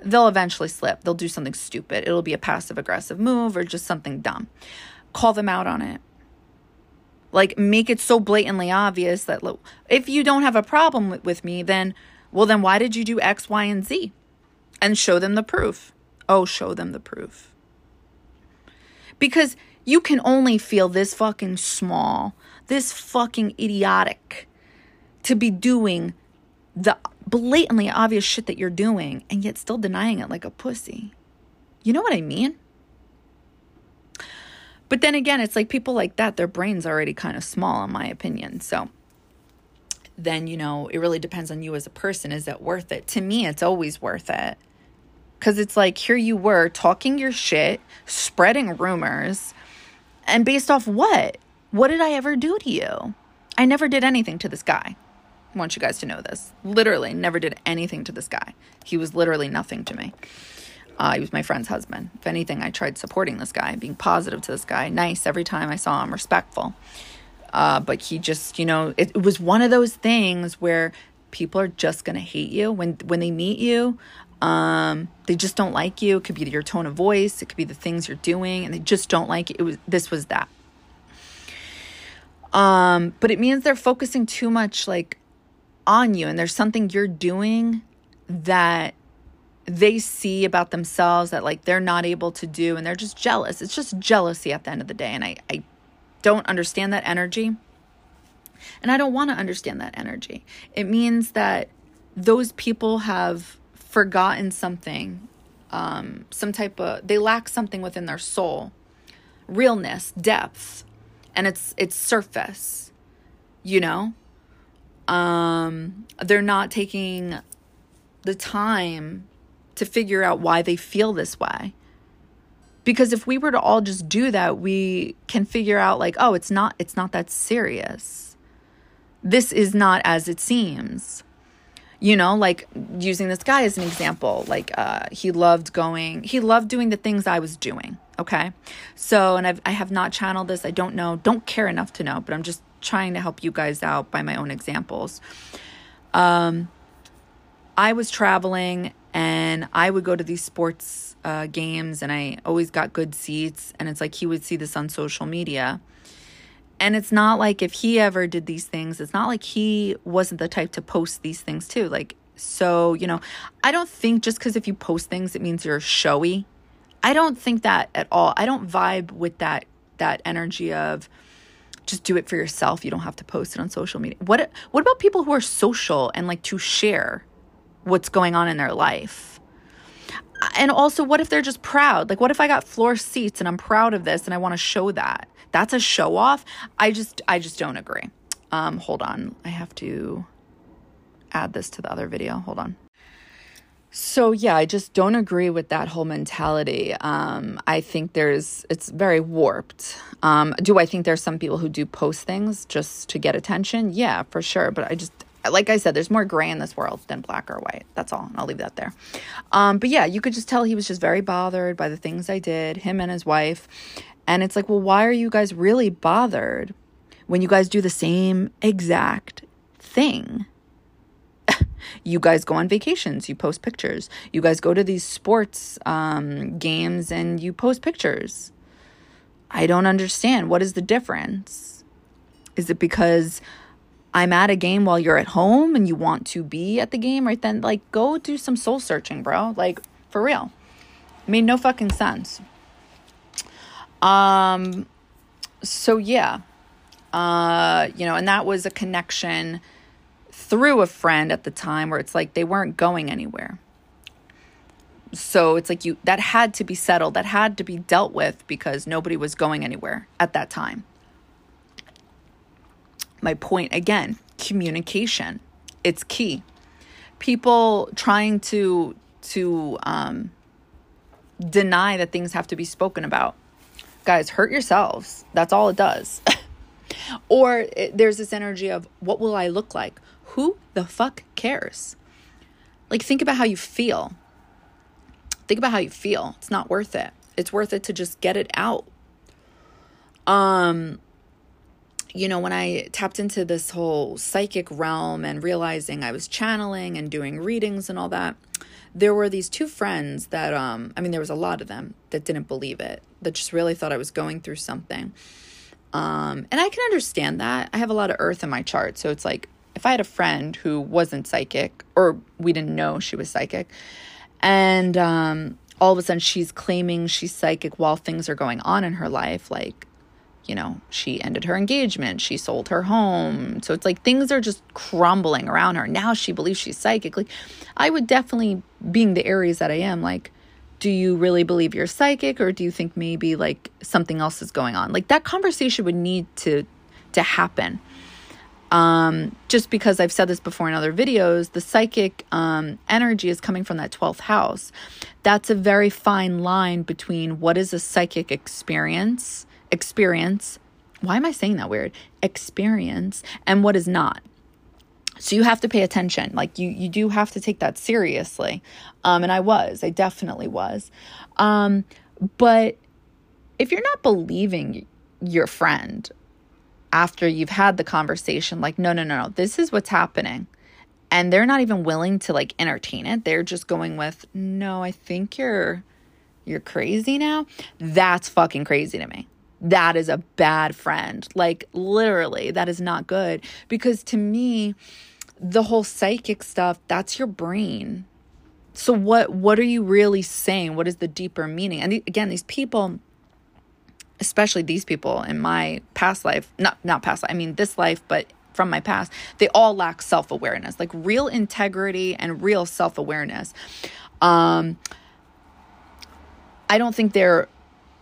they'll eventually slip. They'll do something stupid. It'll be a passive aggressive move or just something dumb. Call them out on it. Like, make it so blatantly obvious that look, if you don't have a problem with, with me, then, well, then why did you do X, Y, and Z? And show them the proof. Oh, show them the proof. Because you can only feel this fucking small this fucking idiotic to be doing the blatantly obvious shit that you're doing and yet still denying it like a pussy. You know what I mean? But then again, it's like people like that, their brain's already kind of small, in my opinion. So then, you know, it really depends on you as a person. Is it worth it? To me, it's always worth it. Because it's like, here you were talking your shit, spreading rumors, and based off what? What did I ever do to you? I never did anything to this guy. I want you guys to know this. Literally, never did anything to this guy. He was literally nothing to me. Uh, he was my friend's husband. If anything, I tried supporting this guy, being positive to this guy, nice every time I saw him, respectful. Uh, but he just, you know, it, it was one of those things where people are just gonna hate you when when they meet you. Um, they just don't like you. It could be your tone of voice. It could be the things you're doing, and they just don't like it. It was this was that. Um, but it means they're focusing too much like on you and there's something you're doing that they see about themselves that like they're not able to do and they're just jealous. It's just jealousy at the end of the day. And I, I don't understand that energy. And I don't want to understand that energy. It means that those people have forgotten something, um, some type of, they lack something within their soul realness, depth, and it's it's surface you know um they're not taking the time to figure out why they feel this way because if we were to all just do that we can figure out like oh it's not it's not that serious this is not as it seems you know like using this guy as an example like uh he loved going he loved doing the things i was doing Okay. So, and I've, I have not channeled this. I don't know, don't care enough to know, but I'm just trying to help you guys out by my own examples. Um, I was traveling and I would go to these sports uh, games and I always got good seats. And it's like he would see this on social media. And it's not like if he ever did these things, it's not like he wasn't the type to post these things too. Like So, you know, I don't think just because if you post things, it means you're showy. I don't think that at all. I don't vibe with that that energy of just do it for yourself. You don't have to post it on social media. What what about people who are social and like to share what's going on in their life? And also, what if they're just proud? Like, what if I got floor seats and I'm proud of this and I want to show that? That's a show off. I just I just don't agree. Um, hold on. I have to add this to the other video. Hold on. So yeah, I just don't agree with that whole mentality. Um, I think there's it's very warped. Um, do I think there's some people who do post things just to get attention? Yeah, for sure. But I just like I said, there's more gray in this world than black or white. That's all. I'll leave that there. Um, but yeah, you could just tell he was just very bothered by the things I did, him and his wife. And it's like, well, why are you guys really bothered? when you guys do the same exact thing. you guys go on vacations, you post pictures. You guys go to these sports um, games and you post pictures. I don't understand. What is the difference? Is it because I'm at a game while you're at home and you want to be at the game right then? Like, go do some soul searching, bro. Like, for real. made no fucking sense. Um, so yeah. Uh, you know, and that was a connection through a friend at the time where it's like they weren't going anywhere. So it's like you that had to be settled, that had to be dealt with because nobody was going anywhere at that time. My point again, communication. It's key. People trying to to um, deny that things have to be spoken about. Guys, hurt yourselves. That's all it does. Or it, there's this energy of what will I look like? Who the fuck cares? Like, think about how you feel. Think about how you feel. It's not worth it. It's worth it to just get it out. Um, you know, when I tapped into this whole psychic realm and realizing I was channeling and doing readings and all that, there were these two friends that, um, I mean, there was a lot of them that didn't believe it, that just really thought I was going through something. Um, and I can understand that. I have a lot of earth in my chart. So it's like if I had a friend who wasn't psychic or we didn't know she was psychic, and um, all of a sudden she's claiming she's psychic while things are going on in her life, like, you know, she ended her engagement, she sold her home. So it's like things are just crumbling around her. Now she believes she's psychic. Like, I would definitely, being the Aries that I am, like, do you really believe you're psychic or do you think maybe like something else is going on like that conversation would need to to happen um, just because I've said this before in other videos, the psychic um, energy is coming from that 12th house. That's a very fine line between what is a psychic experience, experience. Why am I saying that weird? Experience and what is not. So you have to pay attention. Like you you do have to take that seriously. Um and I was. I definitely was. Um but if you're not believing your friend after you've had the conversation like no no no no this is what's happening and they're not even willing to like entertain it they're just going with no i think you're you're crazy now that's fucking crazy to me that is a bad friend. Like, literally, that is not good. Because to me, the whole psychic stuff, that's your brain. So what what are you really saying? What is the deeper meaning? And again, these people especially these people in my past life, not not past life, I mean this life, but from my past, they all lack self-awareness, like real integrity and real self-awareness. Um I don't think they're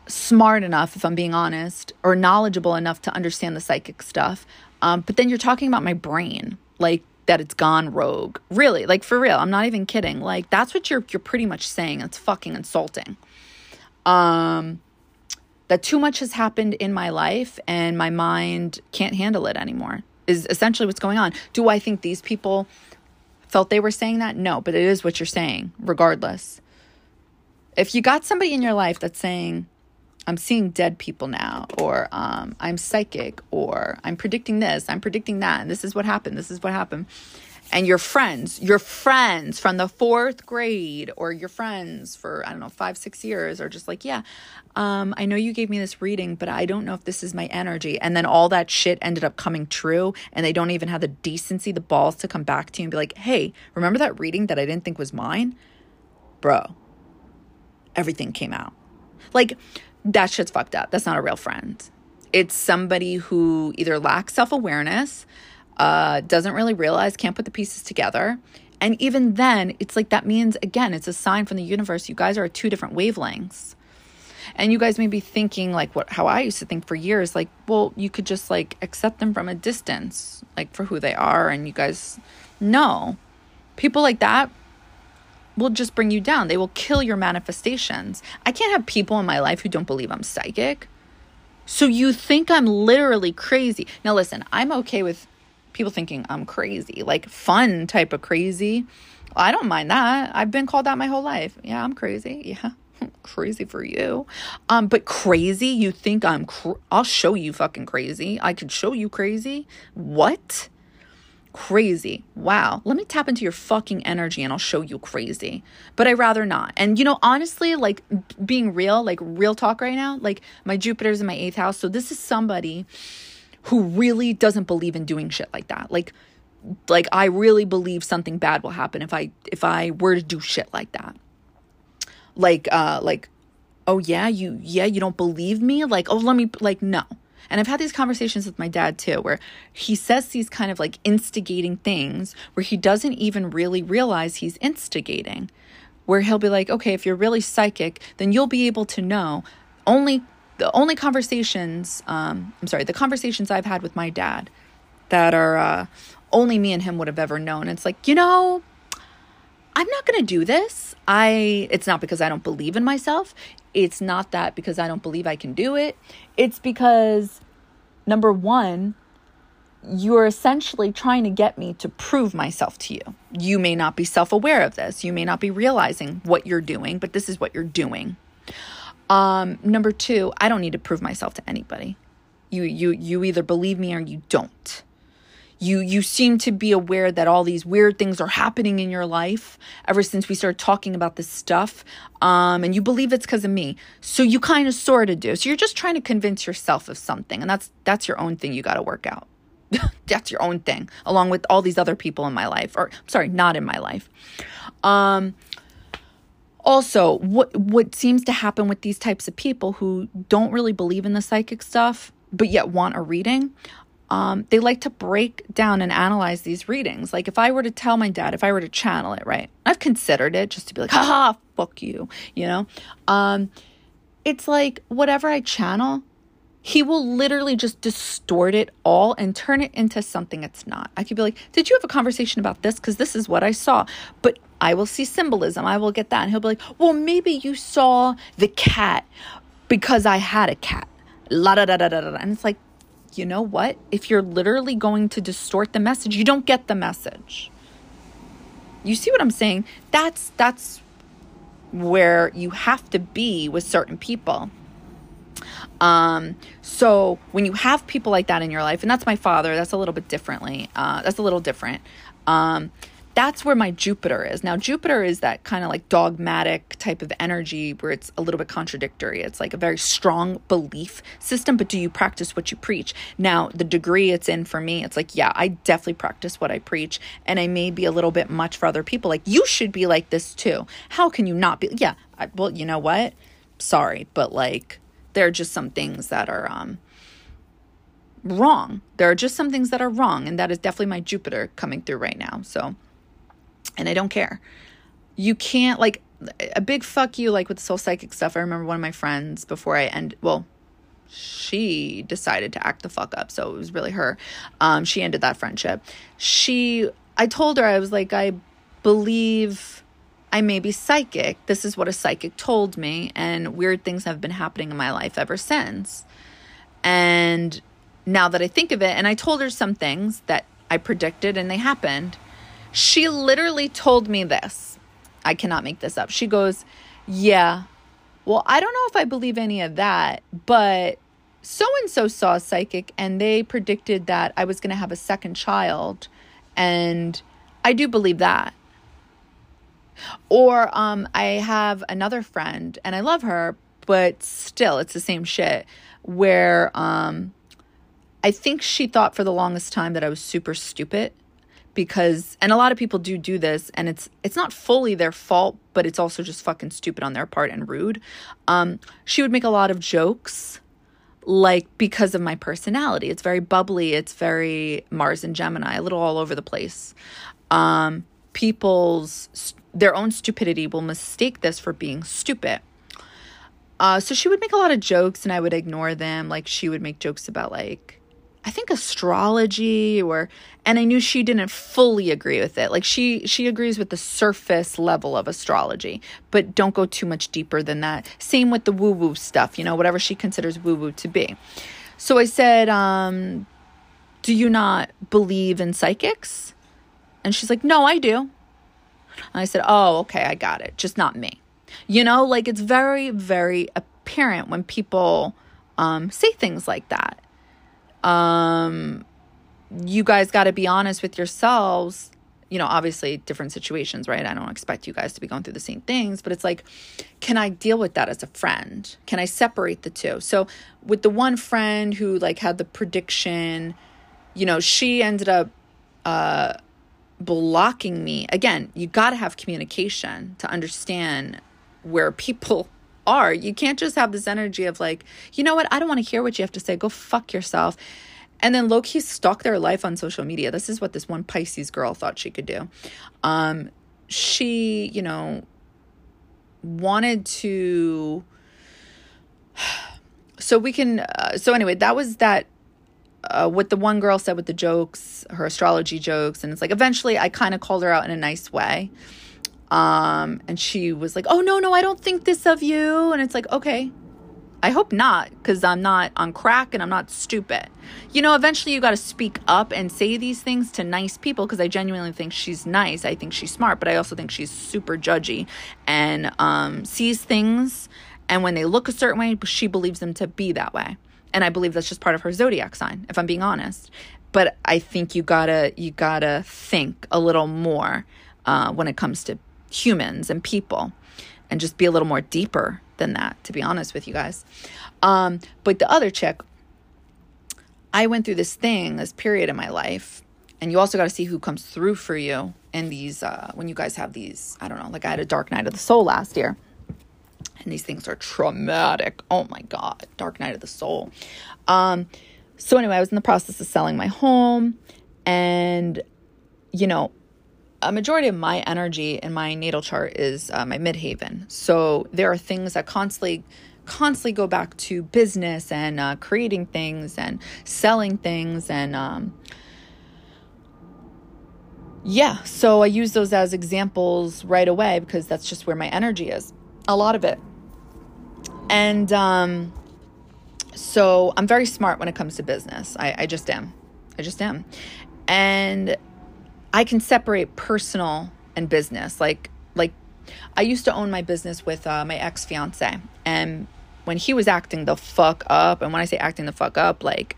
smart enough, if I'm being honest, or knowledgeable enough to understand the psychic stuff. Um, but then you're talking about my brain, like that it's gone rogue. Really, like for real. I'm not even kidding. Like that's what you're you're pretty much saying. It's fucking insulting. Um, that too much has happened in my life and my mind can't handle it anymore. Is essentially what's going on. Do I think these people felt they were saying that? No, but it is what you're saying, regardless. If you got somebody in your life that's saying, I'm seeing dead people now, or um, I'm psychic, or I'm predicting this, I'm predicting that, and this is what happened, this is what happened. and your friends, your friends from the fourth grade, or your friends for, I don't know, five, six years, are just like, yeah, um, I know you gave me this reading, but I don't know if this is my energy. And then all that shit ended up coming true, and they don't even have the decency, the balls to come back to you and be like, hey, remember that reading that I didn't think was mine? Bro, everything came out. Like, that shit's fucked up. That's not a real friend. It's somebody who either lacks self awareness, uh, doesn't really realize, can't put the pieces together. And even then, it's like that means, again, it's a sign from the universe. You guys are at two different wavelengths. And you guys may be thinking, like what how I used to think for years, like, well, you could just like accept them from a distance, like for who they are. And you guys, no. People like that will just bring you down. They will kill your manifestations. I can't have people in my life who don't believe I'm psychic. So you think I'm literally crazy. Now, listen, I'm okay with people thinking I'm crazy, like fun type of crazy. I don't mind that. I've been called that my whole life. Yeah, I'm crazy. Yeah. crazy for you. Um but crazy, you think I'm cr- I'll show you fucking crazy. I can show you crazy. What? Crazy. Wow. Let me tap into your fucking energy and I'll show you crazy. But I rather not. And you know, honestly, like being real, like real talk right now, like my Jupiter's in my eighth house. So this is somebody who really doesn't believe in doing shit like that. Like like I really believe something bad will happen if I if I were to do shit like that. Like uh like oh yeah, you yeah, you don't believe me? Like oh let me like no. And I've had these conversations with my dad too, where he says these kind of like instigating things where he doesn't even really realize he's instigating. Where he'll be like, okay, if you're really psychic, then you'll be able to know only the only conversations, um, I'm sorry, the conversations I've had with my dad that are uh, only me and him would have ever known. It's like, you know, I'm not going to do this. I it's not because I don't believe in myself. It's not that because I don't believe I can do it. It's because number 1, you're essentially trying to get me to prove myself to you. You may not be self-aware of this. You may not be realizing what you're doing, but this is what you're doing. Um number 2, I don't need to prove myself to anybody. You you you either believe me or you don't you you seem to be aware that all these weird things are happening in your life ever since we started talking about this stuff. Um, and you believe it's because of me. So you kind of sort of do. So you're just trying to convince yourself of something and that's that's your own thing you got to work out. That's your own thing along with all these other people in my life or sorry not in my life. Um also what what seems to happen with these types of people who don't really believe in the psychic stuff but yet want a reading um, they like to break down and analyze these readings. Like if I were to tell my dad, if I were to channel it, right? I've considered it just to be like, haha, fuck you, you know? Um, it's like whatever I channel, he will literally just distort it all and turn it into something it's not. I could be like, Did you have a conversation about this? Because this is what I saw. But I will see symbolism. I will get that. And he'll be like, Well, maybe you saw the cat because I had a cat. La da da da da da. And it's like, you know what? If you're literally going to distort the message, you don't get the message. You see what I'm saying? That's that's where you have to be with certain people. Um, so when you have people like that in your life, and that's my father, that's a little bit differently. Uh, that's a little different. Um, that's where my Jupiter is. Now, Jupiter is that kind of like dogmatic type of energy where it's a little bit contradictory. It's like a very strong belief system, but do you practice what you preach? Now, the degree it's in for me, it's like, yeah, I definitely practice what I preach, and I may be a little bit much for other people. Like, you should be like this too. How can you not be? Yeah, I, well, you know what? Sorry, but like, there are just some things that are, um, wrong. There are just some things that are wrong, and that is definitely my Jupiter coming through right now. So, and I don't care. You can't like a big fuck you like with the soul psychic stuff. I remember one of my friends before I end well, she decided to act the fuck up, so it was really her. Um, she ended that friendship. She I told her I was like I believe I may be psychic. This is what a psychic told me, and weird things have been happening in my life ever since. And now that I think of it, and I told her some things that I predicted and they happened. She literally told me this. I cannot make this up. She goes, Yeah, well, I don't know if I believe any of that, but so and so saw a psychic and they predicted that I was going to have a second child and I do believe that. Or um, I have another friend and I love her, but still it's the same shit where um, I think she thought for the longest time that I was super stupid because and a lot of people do do this and it's it's not fully their fault but it's also just fucking stupid on their part and rude. Um she would make a lot of jokes like because of my personality. It's very bubbly it's very mars and gemini a little all over the place. Um people's their own stupidity will mistake this for being stupid. Uh so she would make a lot of jokes and i would ignore them. Like she would make jokes about like I think astrology or and I knew she didn't fully agree with it. Like she she agrees with the surface level of astrology, but don't go too much deeper than that. Same with the woo-woo stuff, you know, whatever she considers woo-woo to be. So I said, um, do you not believe in psychics? And she's like, "No, I do." And I said, "Oh, okay, I got it. Just not me." You know, like it's very very apparent when people um, say things like that um, you guys got to be honest with yourselves. You know, obviously, different situations, right? I don't expect you guys to be going through the same things, but it's like, can I deal with that as a friend? Can I separate the two? So, with the one friend who like had the prediction, you know, she ended up uh, blocking me. Again, you got to have communication to understand where people are. You can't just have this energy of like, you know what, I don't want to hear what you have to say. Go fuck yourself. And then low key stalk their life on social media. This is what this one Pisces girl thought she could do. Um, she, you know, wanted to. So we can. Uh, so anyway, that was that uh, what the one girl said with the jokes, her astrology jokes. And it's like eventually I kind of called her out in a nice way. Um, and she was like, "Oh no, no, I don't think this of you." And it's like, "Okay. I hope not cuz I'm not on crack and I'm not stupid." You know, eventually you got to speak up and say these things to nice people cuz I genuinely think she's nice. I think she's smart, but I also think she's super judgy and um, sees things and when they look a certain way, she believes them to be that way. And I believe that's just part of her zodiac sign, if I'm being honest. But I think you gotta you gotta think a little more uh, when it comes to humans and people and just be a little more deeper than that, to be honest with you guys. Um, but the other chick, I went through this thing, this period in my life, and you also got to see who comes through for you in these, uh, when you guys have these, I don't know, like I had a dark night of the soul last year. And these things are traumatic. Oh my God, dark night of the soul. Um, so, anyway, I was in the process of selling my home, and, you know, a majority of my energy in my natal chart is uh, my midheaven. So there are things that constantly constantly go back to business and uh, creating things and selling things and um, yeah so i use those as examples right away because that's just where my energy is a lot of it. And um, so i'm very smart when it comes to business. I, I just am. I just am. And I can separate personal and business. Like like I used to own my business with uh, my ex fiance, and when he was acting the fuck up, and when I say acting the fuck up, like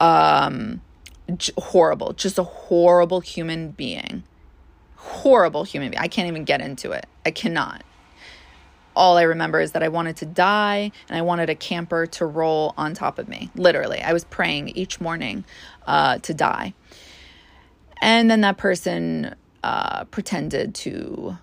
um j- horrible, just a horrible human being, horrible human being. I can't even get into it. I cannot. All I remember is that I wanted to die and I wanted a camper to roll on top of me. Literally, I was praying each morning uh, to die. And then that person uh, pretended to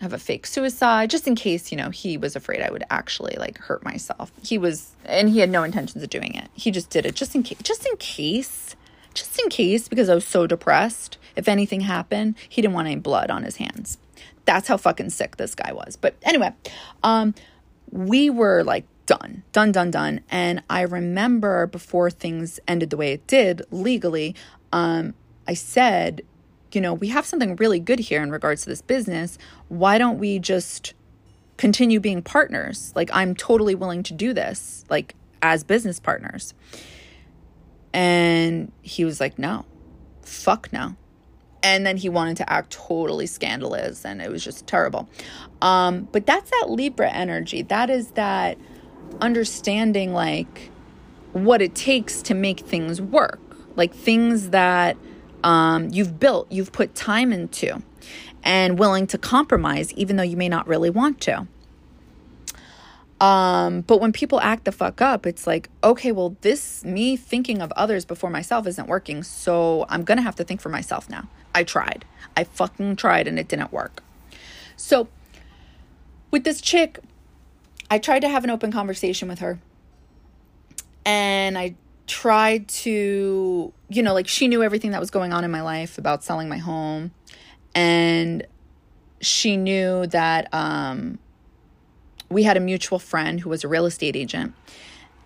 have a fake suicide just in case, you know, he was afraid I would actually like hurt myself. He was, and he had no intentions of doing it. He just did it just in case, just in case, just in case, because I was so depressed. If anything happened, he didn't want any blood on his hands. That's how fucking sick this guy was. But anyway, um, we were like done, done, done, done. And I remember before things ended the way it did legally, um, I said, you know, we have something really good here in regards to this business. Why don't we just continue being partners? Like, I'm totally willing to do this, like, as business partners. And he was like, no, fuck no. And then he wanted to act totally scandalous, and it was just terrible. Um, but that's that Libra energy. That is that understanding, like, what it takes to make things work. Like, things that um, you've built, you've put time into, and willing to compromise, even though you may not really want to. Um, but when people act the fuck up, it's like, okay, well, this me thinking of others before myself isn't working. So I'm gonna have to think for myself now. I tried. I fucking tried and it didn't work. So with this chick, I tried to have an open conversation with her. And I tried to, you know, like she knew everything that was going on in my life about selling my home. And she knew that um we had a mutual friend who was a real estate agent.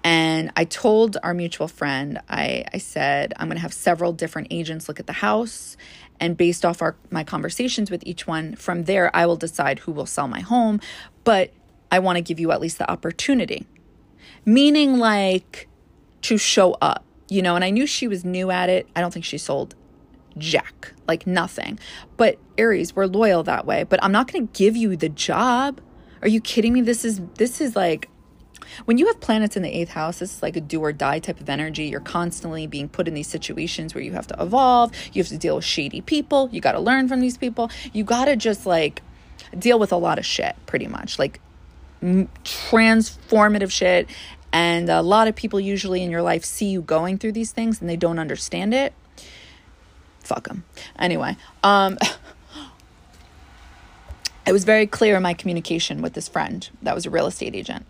And I told our mutual friend, I, I said, I'm going to have several different agents look at the house. And based off our, my conversations with each one, from there, I will decide who will sell my home. But I want to give you at least the opportunity. Meaning, like, to show up, you know. And I knew she was new at it. I don't think she sold jack, like nothing. But Aries, we're loyal that way. But I'm not going to give you the job. Are you kidding me? This is this is like when you have planets in the eighth house, this is like a do or die type of energy. You're constantly being put in these situations where you have to evolve. You have to deal with shady people. You got to learn from these people. You got to just like deal with a lot of shit, pretty much like transformative shit. And a lot of people usually in your life see you going through these things and they don't understand it. Fuck them. Anyway, um, was very clear in my communication with this friend that was a real estate agent.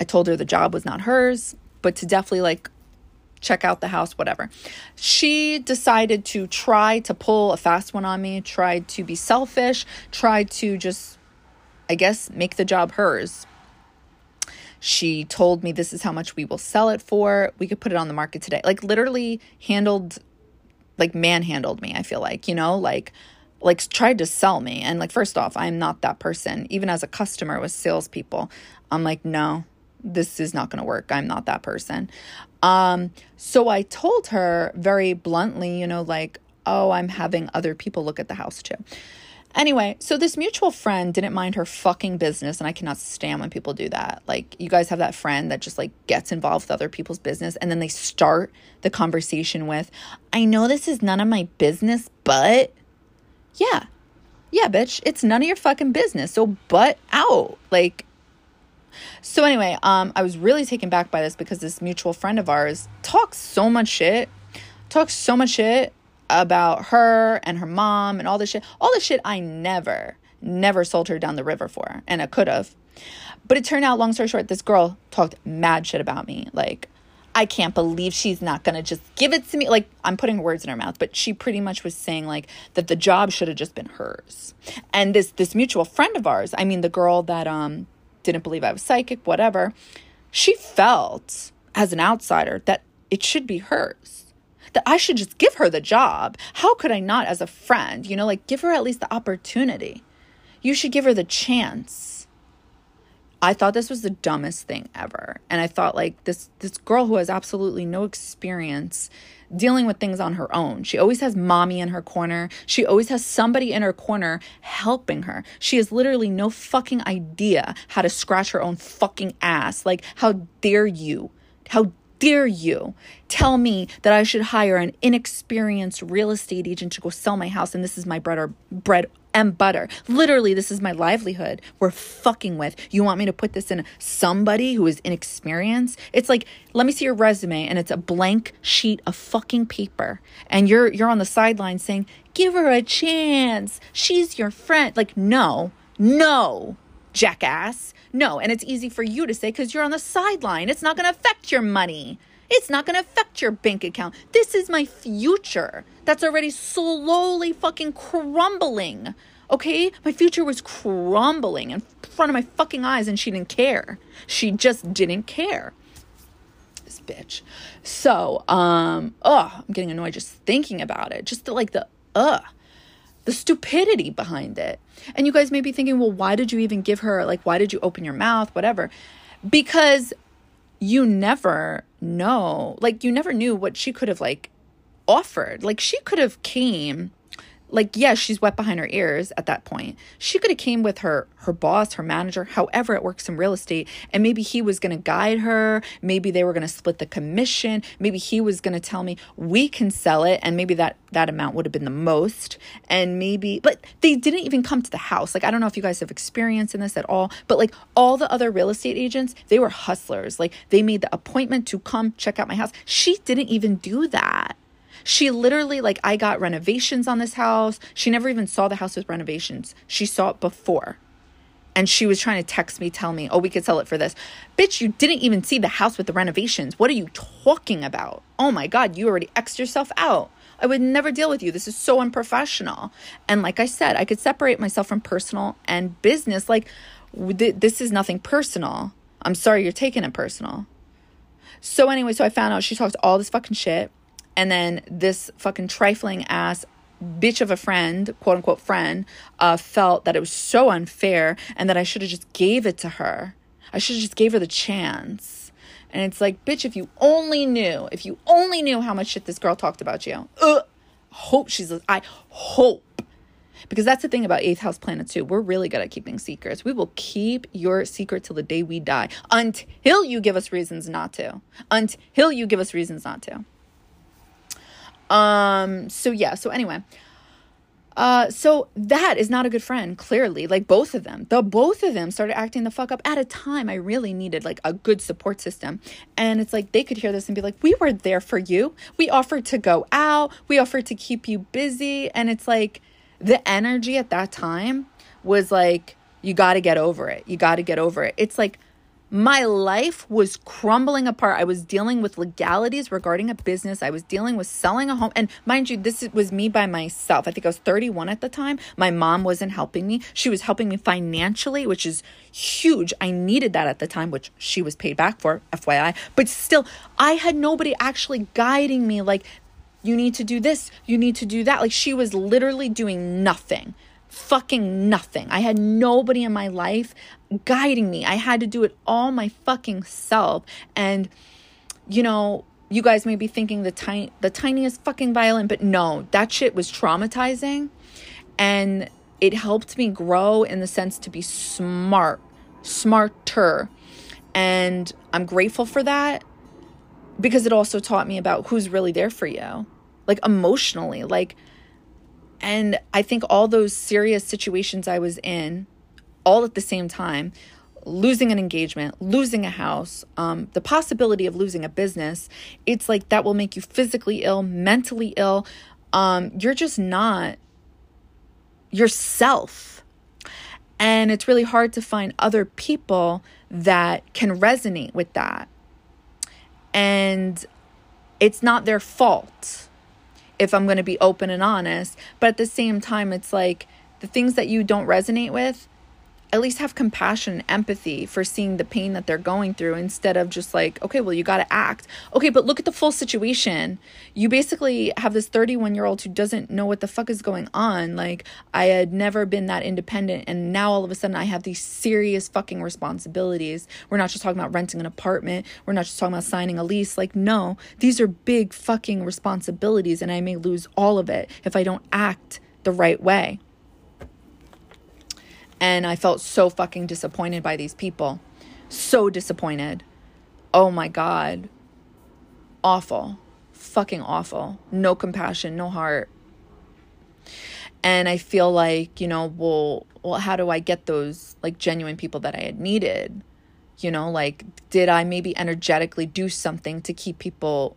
I told her the job was not hers, but to definitely like check out the house, whatever. She decided to try to pull a fast one on me, tried to be selfish, tried to just, I guess, make the job hers. She told me this is how much we will sell it for. We could put it on the market today. Like, literally handled, like, manhandled me, I feel like, you know, like, like tried to sell me. And like, first off, I'm not that person. Even as a customer with salespeople, I'm like, no, this is not to work. I'm not that person. Um, so I told her very bluntly, you know, like, oh, I'm having other people look at the house too. Anyway, so this mutual friend didn't mind her fucking business, and I cannot stand when people do that. Like, you guys have that friend that just like gets involved with other people's business, and then they start the conversation with, I know this is none of my business, but yeah. Yeah, bitch, it's none of your fucking business. So butt out. Like So anyway, um I was really taken back by this because this mutual friend of ours talks so much shit. Talks so much shit about her and her mom and all this shit. All this shit I never never sold her down the river for and I could have. But it turned out long story short this girl talked mad shit about me. Like I can't believe she's not to just give it to me. Like, I'm putting words in her mouth, but she pretty much was saying, like, that the job should have just been hers. And this, this mutual friend of ours, I mean, the girl that, um, didn't believe I was psychic, whatever, she felt as an outsider that it should be hers. That I should just give her the job. How could I not, as a friend, you know, like give her at least the opportunity? You should give her the chance I thought this was the dumbest thing ever. And I thought like this this girl who has absolutely no experience dealing with things on her own. She always has mommy in her corner. She always has somebody in her corner helping her. She has literally no fucking idea how to scratch her own fucking ass. Like how dare you? How dare you tell me that I should hire an inexperienced real estate agent to go sell my house and this is my bread or bread and butter. Literally, this is my livelihood. We're fucking with. You want me to put this in somebody who is inexperienced? It's like, let me see your resume and it's a blank sheet of fucking paper. And you're you're on the sideline saying, "Give her a chance. She's your friend." Like, no. No. Jackass. No, and it's easy for you to say cuz you're on the sideline. It's not going to affect your money. It's not going to affect your bank account. This is my future that's already slowly fucking crumbling. Okay? My future was crumbling in front of my fucking eyes and she didn't care. She just didn't care. This bitch. So, um, oh, I'm getting annoyed just thinking about it. Just the, like the, ugh, the stupidity behind it. And you guys may be thinking, well, why did you even give her, like, why did you open your mouth, whatever? Because you never know, like, you never knew what she could have, like, offered. Like, she could have came like yeah she's wet behind her ears at that point. She could have came with her her boss her manager however it works in real estate and maybe he was going to guide her. Maybe they were going to split the commission. Maybe he was going to tell me we can sell it and maybe that that amount would have been the most. And maybe but they didn't even come to the house. Like i don't know if you guys have experience in this at all but like all the other real estate agents they were hustlers. Like they made the appointment to come check out my house. She didn't even do that she literally, like, I got renovations on this house. She never even saw the house with renovations. She saw it before. And she was trying to text me, tell me, oh, we could sell it for this. Bitch, you didn't even see the house with the renovations. What are you talking about? Oh my God, you already X'd yourself out. I would never deal with you. This is so unprofessional. And like I said, I could separate myself from personal and business. Like, this is nothing personal. I'm sorry you're taking it personal. So, anyway, so I found out she talked all this fucking shit. And then this fucking trifling ass bitch of a friend, quote unquote friend, uh, felt that it was so unfair and that I should have just gave it to her. I should have just gave her the chance. And it's like, bitch, if you only knew, if you only knew how much shit this girl talked about you. Uh, hope she's, I hope. Because that's the thing about eighth house planet too. We're really good at keeping secrets. We will keep your secret till the day we die until you give us reasons not to. Until you give us reasons not to. Um, so yeah, so anyway. Uh, so that is not a good friend, clearly. Like both of them. The both of them started acting the fuck up at a time I really needed like a good support system. And it's like they could hear this and be like, We were there for you. We offered to go out, we offered to keep you busy. And it's like the energy at that time was like, you got to get over it. You got to get over it. It's like my life was crumbling apart. I was dealing with legalities regarding a business. I was dealing with selling a home. And mind you, this was me by myself. I think I was 31 at the time. My mom wasn't helping me. She was helping me financially, which is huge. I needed that at the time, which she was paid back for, FYI. But still, I had nobody actually guiding me like, you need to do this, you need to do that. Like, she was literally doing nothing fucking nothing. I had nobody in my life guiding me. I had to do it all my fucking self. And, you know, you guys may be thinking the tiny the tiniest fucking violin, but no, that shit was traumatizing. And it helped me grow in the sense to be smart, smarter. And I'm grateful for that because it also taught me about who's really there for you. Like emotionally, like and I think all those serious situations I was in all at the same time losing an engagement, losing a house, um, the possibility of losing a business, it's like that will make you physically ill, mentally ill. Um, you're just not yourself. And it's really hard to find other people that can resonate with that. And it's not their fault if I'm going to be open and honest. But at the same time, it's like the things that you don't resonate with, at least have compassion and empathy for seeing the pain that they're going through instead of just like, okay, well, you got to act. Okay, but look at the full situation. You basically have this 31 year old who doesn't know what the fuck is going on. Like, I had never been that independent, and now all of a sudden I have these serious fucking responsibilities. We're not just talking about renting an apartment, we're not just talking about signing a lease. Like, no, these are big fucking responsibilities, and I may lose all of it if I don't act the right way. And I felt so fucking disappointed by these people. So disappointed. Oh my God. Awful. Fucking awful. No compassion, no heart. And I feel like, you know, well, well, how do I get those like genuine people that I had needed? You know, like, did I maybe energetically do something to keep people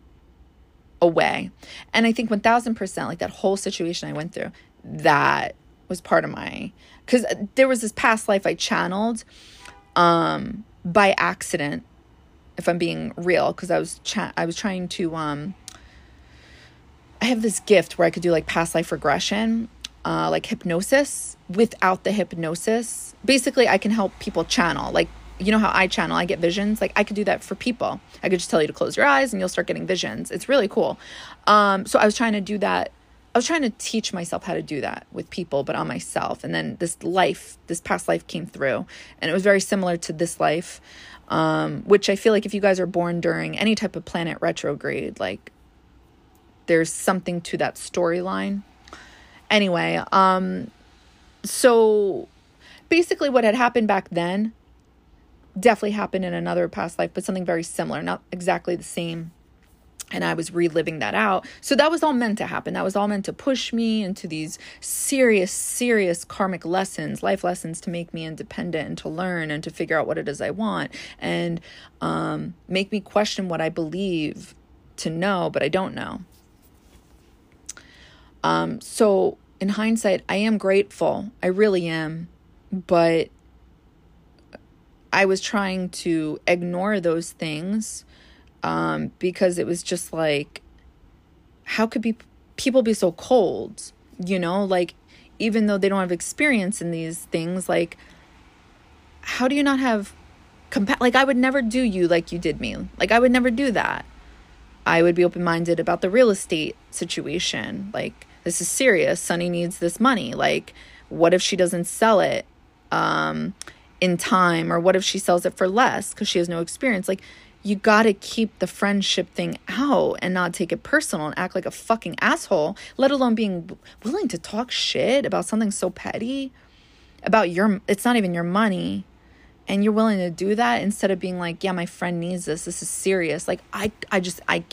away? And I think 1000%, like that whole situation I went through, that was part of my because there was this past life I channeled um, by accident, if I'm being real, because I was cha- I was trying to um, I have this gift where I could do like past life regression, uh, like hypnosis without the hypnosis. Basically, I can help people channel. Like you know how I channel, I get visions. Like I could do that for people. I could just tell you to close your eyes and you'll start getting visions. It's really cool. Um, so I was trying to do that I was trying to teach myself how to do that with people, but on myself. And then this life, this past life came through. And it was very similar to this life, um, which I feel like if you guys are born during any type of planet retrograde, like there's something to that storyline. Anyway, um, so basically what had happened back then definitely happened in another past life, but something very similar, not exactly the same. And I was reliving that out. So that was all meant to happen. That was all meant to push me into these serious, serious karmic lessons, life lessons to make me independent and to learn and to figure out what it is I want and um, make me question what I believe to know, but I don't know. Um, so in hindsight, I am grateful. I really am. But I was trying to ignore those things um, because it was just like, how could be people be so cold? You know, like even though they don't have experience in these things, like how do you not have compa- like I would never do you like you did me. Like I would never do that. I would be open minded about the real estate situation. Like this is serious. Sunny needs this money. Like what if she doesn't sell it? Um, in time or what if she sells it for less because she has no experience like you got to keep the friendship thing out and not take it personal and act like a fucking asshole let alone being willing to talk shit about something so petty about your it's not even your money. And you're willing to do that instead of being like yeah my friend needs this. This is serious. Like i i just i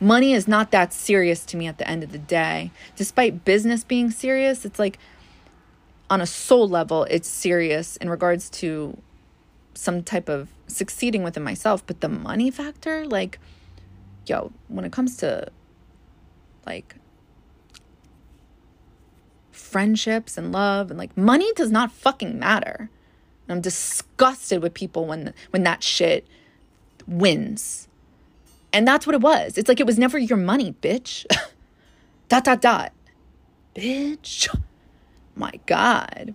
money is not that serious to me at the end of the day. Despite business being serious it's like on a soul level, it's serious in regards to some type of succeeding within myself. But the money factor, like, yo, when it comes to like friendships and love and like money does not fucking matter. And I'm disgusted with people when when that shit wins. And that's what it was. It's like it was never your money, bitch. dot dot dot. Bitch my God.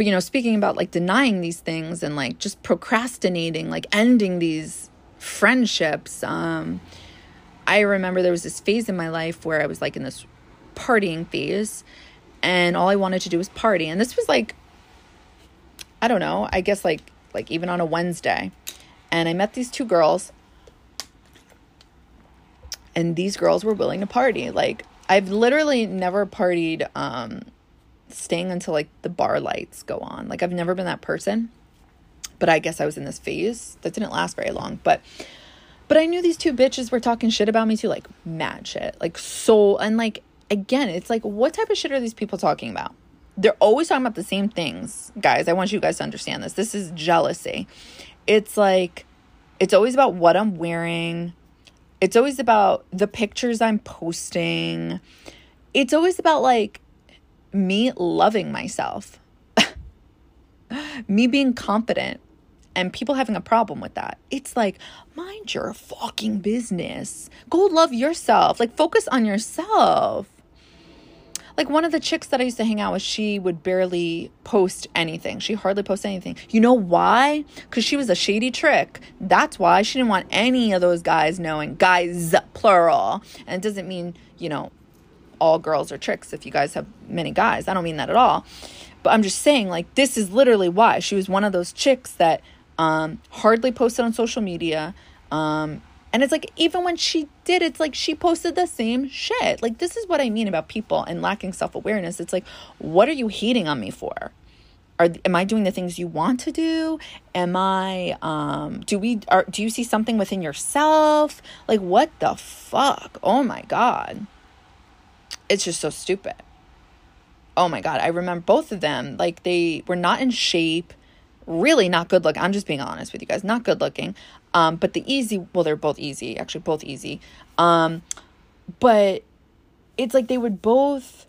But, you know, speaking about like denying these things and like just procrastinating, like ending these friendships, um, I remember there was this phase in my life where I was like in this partying phase and all I wanted to do was party. And this was like, I don't know, I guess like, like even on a Wednesday. And I met these two girls and these girls were willing to party. Like, I've literally never partied um staying until like the bar lights go on. Like I've never been that person. But I guess I was in this phase that didn't last very long. But but I knew these two bitches were talking shit about me too, like mad shit. Like so and like again, it's like what type of shit are these people talking about? They're always talking about the same things. Guys, I want you guys to understand this. This is jealousy. It's like it's always about what I'm wearing, it's always about the pictures I'm posting. It's always about like me loving myself, me being confident, and people having a problem with that. It's like, mind your fucking business. Go love yourself. Like, focus on yourself like one of the chicks that I used to hang out with, she would barely post anything. She hardly posts anything. You know why? Because she was a shady trick. That's why she didn't want any of those guys knowing. Guys, plural. And it doesn't mean, you know, all girls are tricks if you guys have many guys. I don't mean that at all. But I'm just saying, like, this is literally why. She was one of those chicks that um, hardly posted on social media. Um, and it's like, even when she did, it's like she posted the same shit. Like, this is what I mean about people and lacking self awareness. It's like, what are you hating on me for? Are, am I doing the things you want to do? Am I, um, do we, are, do you see something within yourself? Like, what the fuck? Oh my God. It's just so stupid. Oh my God. I remember both of them, like, they were not in shape really not good looking. I'm just being honest with you guys, not good looking. Um, but the easy, well, they're both easy, actually, both easy. Um, but it's like they would both.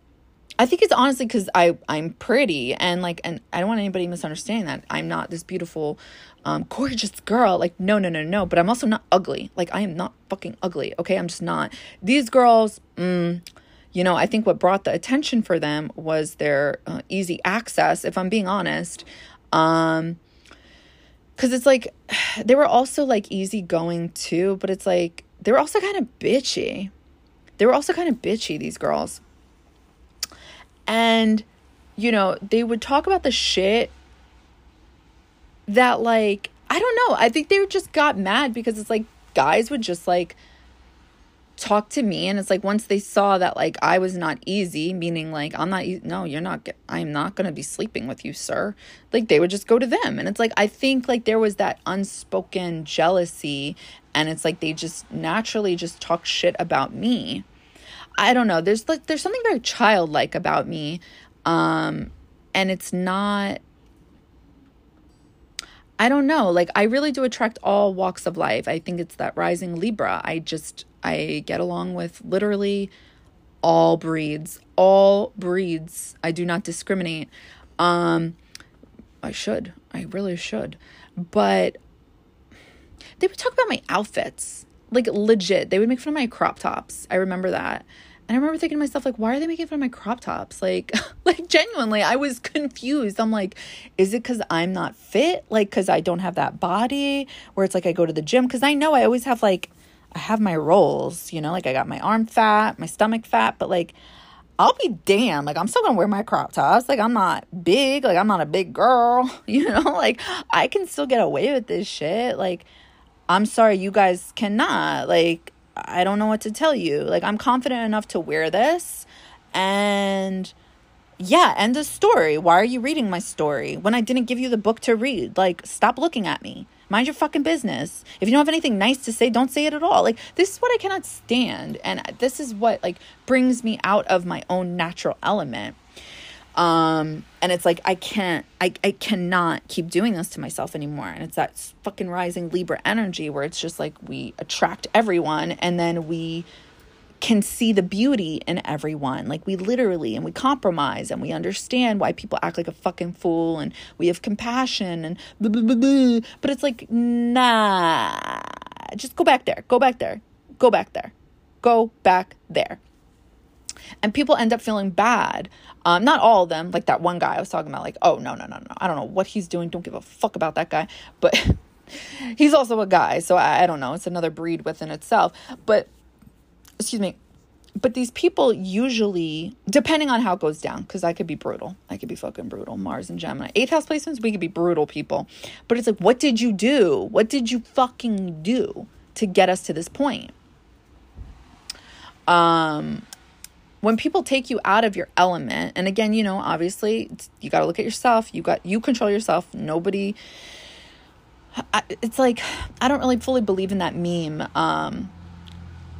I think it's honestly because I I'm pretty and like and I don't want anybody misunderstanding that I'm not this beautiful, um, gorgeous girl. Like no no no no. But I'm also not ugly. Like I am not fucking ugly. Okay, I'm just not. These girls, mm, you know, I think what brought the attention for them was their uh, easy access. If I'm being honest, um, because it's like they were also like easygoing too, but it's like they were also kind of bitchy. They were also kind of bitchy, these girls. And, you know, they would talk about the shit that, like, I don't know. I think they just got mad because it's like guys would just like talk to me and it's like once they saw that like I was not easy meaning like I'm not no you're not I'm not going to be sleeping with you sir. Like they would just go to them and it's like I think like there was that unspoken jealousy and it's like they just naturally just talk shit about me. I don't know there's like there's something very childlike about me um and it's not I don't know. Like, I really do attract all walks of life. I think it's that rising Libra. I just, I get along with literally all breeds, all breeds. I do not discriminate. Um, I should. I really should. But they would talk about my outfits. Like, legit. They would make fun of my crop tops. I remember that. And I remember thinking to myself, like, why are they making fun of my crop tops? Like, like genuinely, I was confused. I'm like, is it because I'm not fit? Like, because I don't have that body where it's like I go to the gym? Because I know I always have like, I have my rolls, you know, like I got my arm fat, my stomach fat, but like, I'll be damned. Like, I'm still gonna wear my crop tops. Like, I'm not big. Like, I'm not a big girl, you know? Like, I can still get away with this shit. Like, I'm sorry, you guys cannot. Like, I don't know what to tell you. Like, I'm confident enough to wear this. And yeah, end of story. Why are you reading my story when I didn't give you the book to read? Like, stop looking at me. Mind your fucking business. If you don't have anything nice to say, don't say it at all. Like, this is what I cannot stand. And this is what, like, brings me out of my own natural element um and it's like i can't i i cannot keep doing this to myself anymore. And it's that fucking rising libra energy where it's just like we attract everyone and then we can see the beauty in everyone. Like we literally and we compromise and we understand why people act like a fucking fool and we have compassion and blah, blah, blah, but it's like nah just go back there go back there go back there go back there and people end up feeling bad. Um, not all of them, like that one guy I was talking about, like, oh, no, no, no, no. I don't know what he's doing. Don't give a fuck about that guy. But he's also a guy. So I, I don't know. It's another breed within itself. But, excuse me. But these people usually, depending on how it goes down, because I could be brutal. I could be fucking brutal. Mars and Gemini. Eighth house placements, we could be brutal people. But it's like, what did you do? What did you fucking do to get us to this point? Um, when people take you out of your element and again you know obviously you got to look at yourself you got you control yourself nobody I, it's like i don't really fully believe in that meme um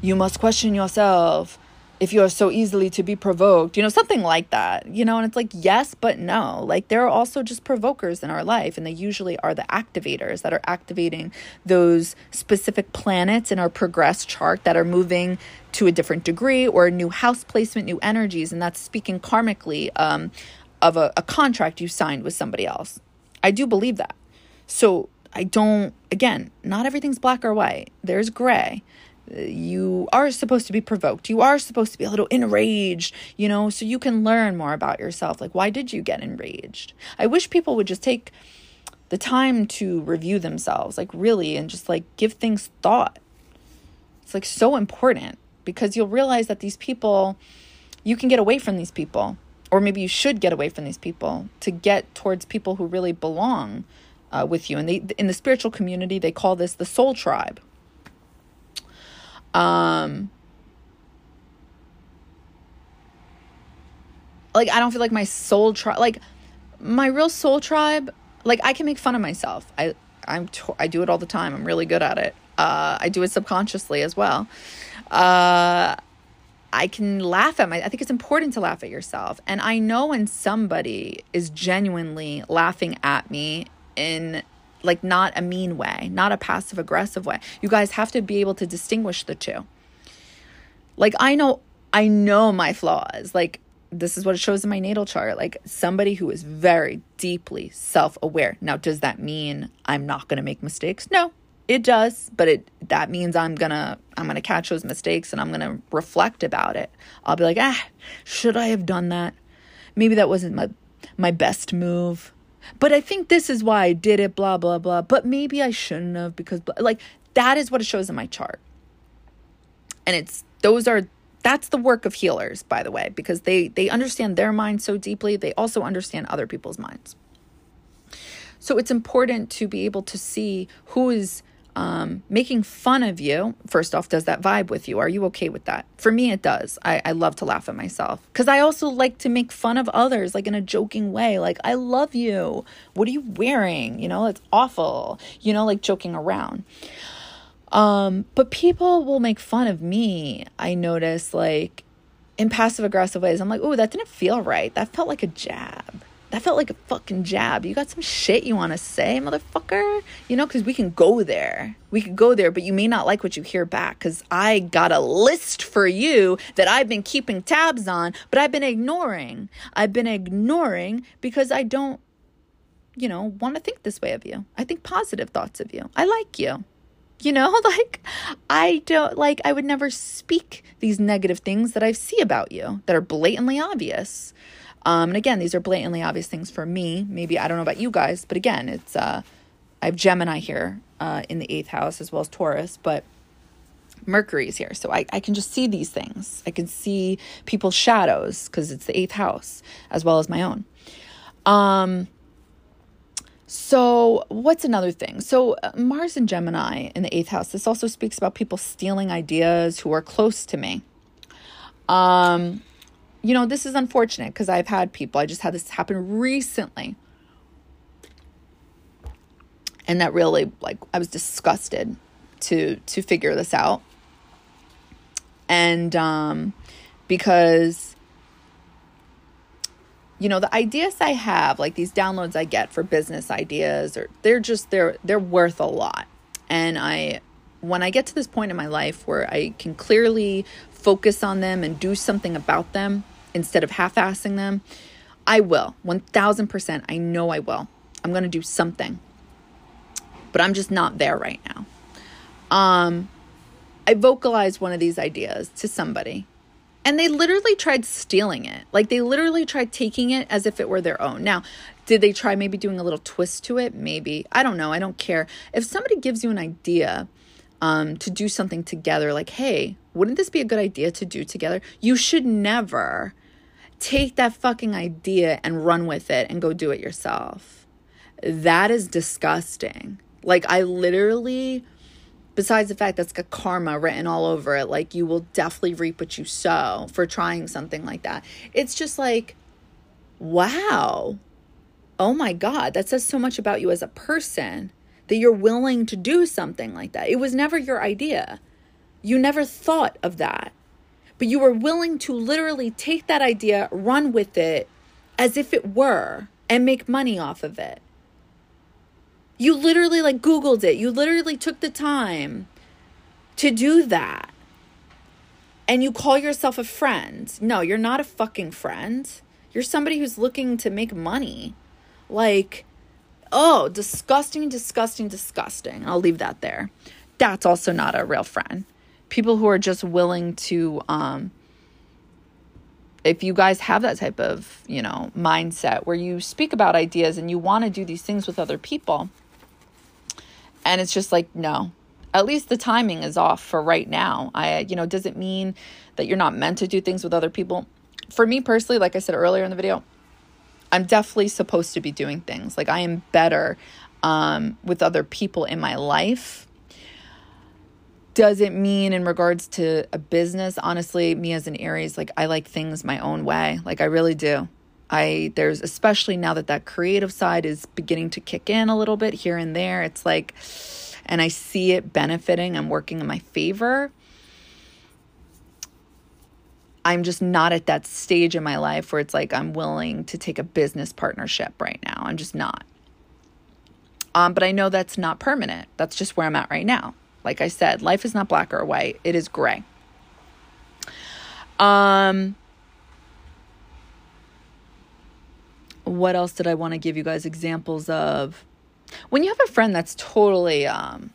you must question yourself if you are so easily to be provoked, you know, something like that, you know, and it's like, yes, but no. Like, there are also just provokers in our life, and they usually are the activators that are activating those specific planets in our progress chart that are moving to a different degree or a new house placement, new energies, and that's speaking karmically um, of a, a contract you signed with somebody else. I do believe that. So, I don't, again, not everything's black or white, there's gray you are supposed to be provoked. You are supposed to be a little enraged, you know, so you can learn more about yourself. Like, why did you get enraged? I wish people would just take the time to review themselves, like, really, and just like give things thought. It's like so important because you'll realize that these people, you can get away from these people, or maybe you should get away from these people to get towards people who really belong uh, with you. And they, in the spiritual community, they call this the soul tribe um, like I don't feel like my soul tribe, like my real soul tribe. Like I can make fun of myself. I I'm t- I do it all the time. I'm really good at it. Uh, I do it subconsciously as well. Uh, I can laugh at my. I think it's important to laugh at yourself, and I know when somebody is genuinely laughing at me in like not a mean way, not a passive aggressive way. You guys have to be able to distinguish the two. Like I know I know my flaws. Like this is what it shows in my natal chart. Like somebody who is very deeply self-aware. Now does that mean I'm not going to make mistakes? No. It does, but it that means I'm to I'm to catch those mistakes and I'm to reflect about it. I'll be like, "Ah, should I have done that? Maybe that wasn't my my best move." But I think this is why I did it, blah, blah, blah. But maybe I shouldn't have because, like, that is what it shows in my chart. And it's, those are, that's the work of healers, by the way, because they, they understand their mind so deeply. They also understand other people's minds. So it's important to be able to see who is um, making fun of you, first off, does that vibe with you? Are you okay with that? For me, it does. I, I love to laugh at myself because I also like to make fun of others, like in a joking way. Like, I love you. What are you wearing? You know, it's awful, you know, like joking around. Um, but people will make fun of me. I notice, like, in passive aggressive ways. I'm like, oh, that didn't feel right. That felt like a jab that felt like a fucking jab. You got some shit you want to say, motherfucker? You know, because we can go there. We could go there, but you may not like what you hear back because I got a list for you that I've been keeping tabs on, but I've been ignoring. I've been ignoring because I don't, you know, want to think this way of you. I think positive thoughts of you. I like you. You know, like I don't like I would never speak these negative things that I see about you that are blatantly obvious. Um, and again, these are blatantly obvious things for me. Maybe I don't know about you guys, but again, it's uh, I have Gemini here uh, in the eighth house as well as Taurus, but Mercury is here. So I, I can just see these things. I can see people's shadows because it's the eighth house as well as my own. Um, so what's another thing? So uh, Mars and Gemini in the eighth house. This also speaks about people stealing ideas who are close to me. Um, you know, this is unfortunate because I've had people, I just had this happen recently. And that really like I was disgusted to to figure this out. And um because you know, the ideas I have, like these downloads I get for business ideas or they're just they're they're worth a lot. And I when I get to this point in my life where I can clearly focus on them and do something about them, instead of half assing them, I will. 1000%. I know I will. I'm going to do something. But I'm just not there right now. Um, I vocalized one of these ideas to somebody and they literally tried stealing it. Like they literally tried taking it as if it were their own. Now, did they try maybe doing a little twist to it? Maybe. I don't know. I don't care. If somebody gives you an idea um, to do something together, like, hey, wouldn't this be a good idea to do together? You should never take that fucking idea and run with it and go do it yourself. That is disgusting. Like, I literally, besides the fact that's got karma written all over it, like, you will definitely reap what you sow for trying something like that. It's just like, wow. Oh my God, that says so much about you as a person that you're willing to do something like that. It was never your idea. You never thought of that but you were willing to literally take that idea, run with it as if it were, and make money off of it. You literally like Googled it. You literally took the time to do that. And you call yourself a friend. No, you're not a fucking friend. You're somebody who's looking to make money. Like, oh, disgusting, disgusting, disgusting. I'll leave that there. That's also not a real friend people who are just willing to um if you guys have that type of, you know, mindset where you speak about ideas and you want to do these things with other people and it's just like no. At least the timing is off for right now. I you know, does it mean that you're not meant to do things with other people? For me personally, like I said earlier in the video, I'm definitely supposed to be doing things. Like I am better um, with other people in my life does it mean in regards to a business honestly me as an aries like i like things my own way. Like i really do. I there's especially now that that creative side is beginning to kick in a little bit here and there it's like and i see it benefiting i'm working in my favor. I'm just not at that stage in my life where it's like i'm willing to take a business partnership right now. I'm just not. Um, but i know that's not permanent. That's just where i'm at right now like I said, life is not black or white, it is gray. Um, what else did I want to give you guys examples of? When you have a friend that's totally um,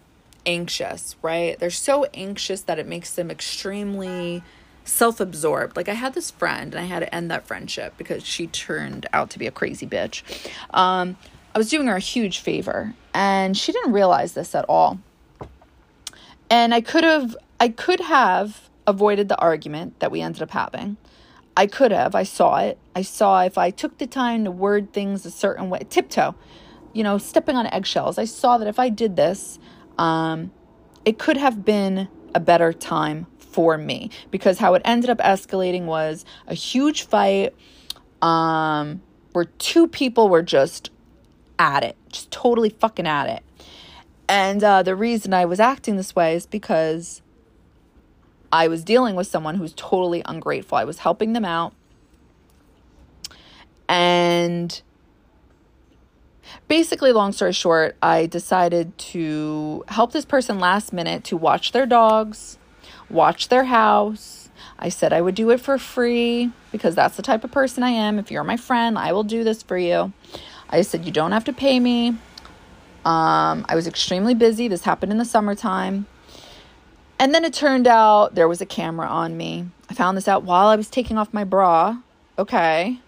anxious, right? They're so anxious that it makes them extremely self absorbed. Like, I had this friend and I had to end that friendship because she turned out to be a crazy bitch. Um, I was doing her a huge favor and she didn't realize this at all. And I could have I could have avoided the argument that we ended up having. I could have. I saw it. I saw if I took the time to word things a certain way, tiptoe, you know, stepping on eggshells. I saw that if I did this, um, it could have been a better time for me because how it ended up escalating was a huge fight um, where two people were just at it, just totally fucking at it. And uh, the reason I was acting this way is because I was dealing with someone who's totally ungrateful. I was helping them out. And basically, long story short, I decided to help this person last minute to watch their dogs, watch their house. I said I would do it for free because that's the type of person I am. If you're my friend, I will do this for you. I said, You don't have to pay me. Um, I was extremely busy. This happened in the summertime. And then it turned out there was a camera on me. I found this out while I was taking off my bra. Okay.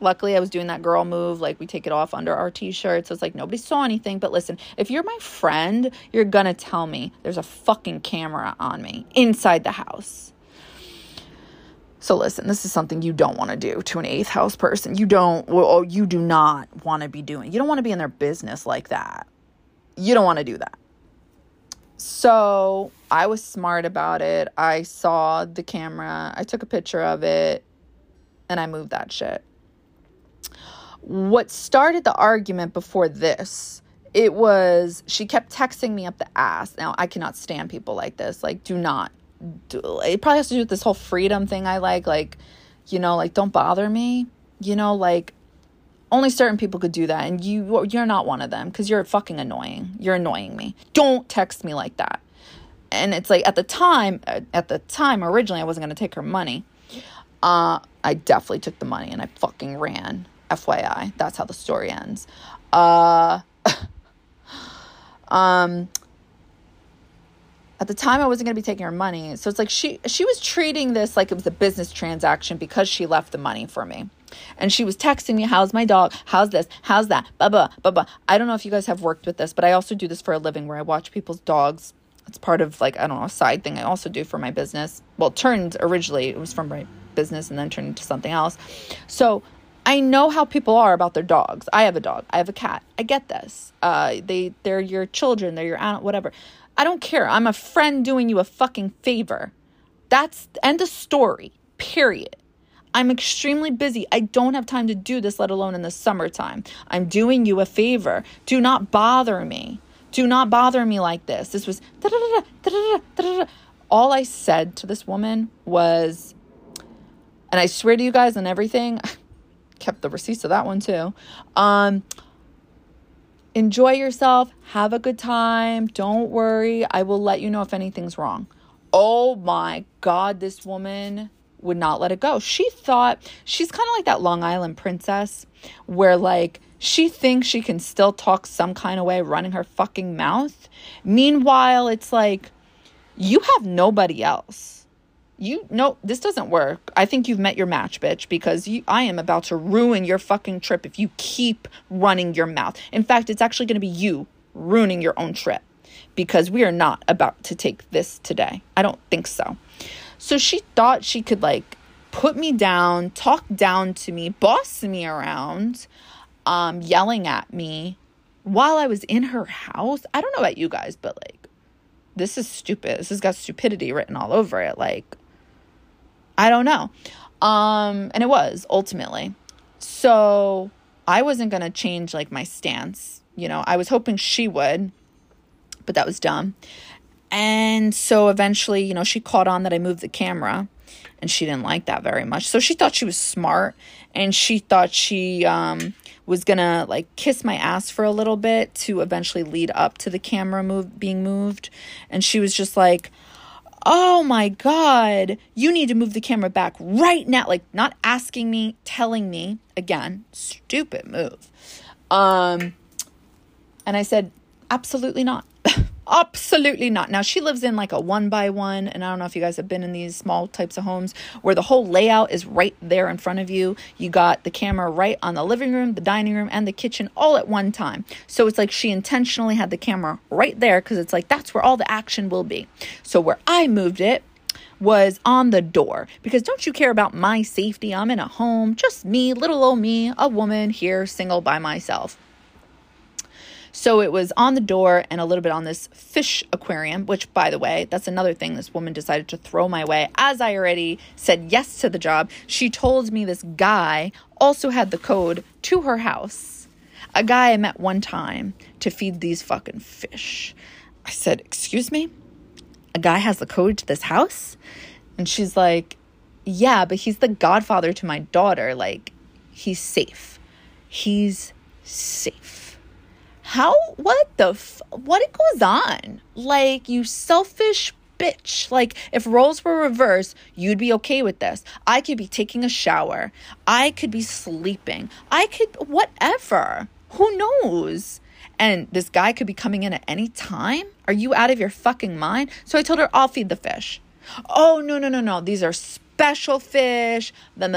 Luckily, I was doing that girl move, like we take it off under our t shirts. So it's like nobody saw anything. But listen, if you're my friend, you're gonna tell me there's a fucking camera on me inside the house. So listen, this is something you don't want to do to an eighth house person. You don't, well, you do not want to be doing. You don't want to be in their business like that. You don't want to do that. So I was smart about it. I saw the camera, I took a picture of it, and I moved that shit. What started the argument before this? It was she kept texting me up the ass. Now I cannot stand people like this. Like, do not do, it probably has to do with this whole freedom thing I like. Like, you know, like don't bother me. You know, like only certain people could do that, and you you're not one of them because you're fucking annoying. You're annoying me. Don't text me like that. And it's like at the time, at the time originally, I wasn't gonna take her money. Uh, I definitely took the money and I fucking ran. FYI, that's how the story ends. Uh, um, at the time I wasn't going to be taking her money. So it's like she she was treating this like it was a business transaction because she left the money for me. And she was texting me, "How's my dog? How's this? How's that?" Blah blah blah blah. I don't know if you guys have worked with this, but I also do this for a living where I watch people's dogs. It's part of like I don't know a side thing I also do for my business. Well, turned originally it was from my business and then turned into something else. So I know how people are about their dogs. I have a dog. I have a cat. I get this. Uh, they they're your children. They're your animal. Whatever. I don't care. I'm a friend doing you a fucking favor. That's end of story. Period. I'm extremely busy. I don't have time to do this, let alone in the summertime. I'm doing you a favor. Do not bother me. Do not bother me like this. This was all I said to this woman was, and I swear to you guys and everything, kept the receipts of that one too. Um, enjoy yourself, have a good time, don't worry. I will let you know if anything's wrong. Oh my God, this woman would not let it go. She thought she's kind of like that Long Island princess where, like, she thinks she can still talk some kind of way running her fucking mouth. Meanwhile, it's like, you have nobody else. You no this doesn't work. I think you've met your match bitch because you i am about to ruin your fucking trip if you keep running your mouth. In fact it's actually going to be you ruining your own trip because we are not about to take this today. I don't think so so she thought she could like put me down talk down to me boss me around um yelling at me while i was in her house i don't know about you guys but like this is stupid this has got stupidity written all over it like I don't know. Um, and it was ultimately. So I wasn't going to change like my stance. You know, I was hoping she would, but that was dumb. And so eventually, you know, she caught on that I moved the camera and she didn't like that very much. So she thought she was smart and she thought she um, was gonna like kiss my ass for a little bit to eventually lead up to the camera move being moved. And she was just like, oh my God, you need to move the camera back right now. Like, not asking me, telling me. Again, stupid move. Um, and I said, absolutely not. Absolutely not. Now, she lives in like a one by one, and I don't know if you guys have been in these small types of homes where the whole layout is right there in front of you. You got the camera right on the living room, the dining room, and the kitchen all at one time. So it's like she intentionally had the camera right there because it's like that's where all the action will be. So where I moved it, was on the door because don't you care about my safety? I'm in a home, just me, little old me, a woman here, single by myself. So it was on the door and a little bit on this fish aquarium, which, by the way, that's another thing this woman decided to throw my way. As I already said yes to the job, she told me this guy also had the code to her house. A guy I met one time to feed these fucking fish. I said, Excuse me? A guy has the code to this house? And she's like, Yeah, but he's the godfather to my daughter. Like, he's safe. He's safe. How, what the, f- what it goes on? Like, you selfish bitch. Like, if roles were reversed, you'd be okay with this. I could be taking a shower. I could be sleeping. I could, whatever. Who knows? And this guy could be coming in at any time. Are you out of your fucking mind? So I told her, I'll feed the fish. Oh, no, no, no, no. These are special fish. So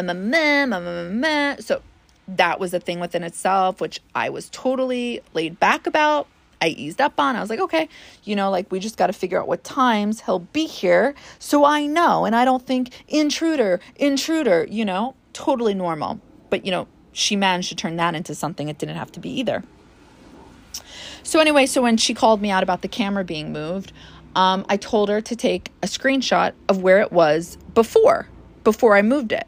that was a thing within itself, which I was totally laid back about. I eased up on. I was like, okay, you know, like we just got to figure out what times he'll be here so I know. And I don't think intruder, intruder, you know, totally normal. But, you know, she managed to turn that into something it didn't have to be either. So, anyway, so when she called me out about the camera being moved, um, I told her to take a screenshot of where it was before, before I moved it.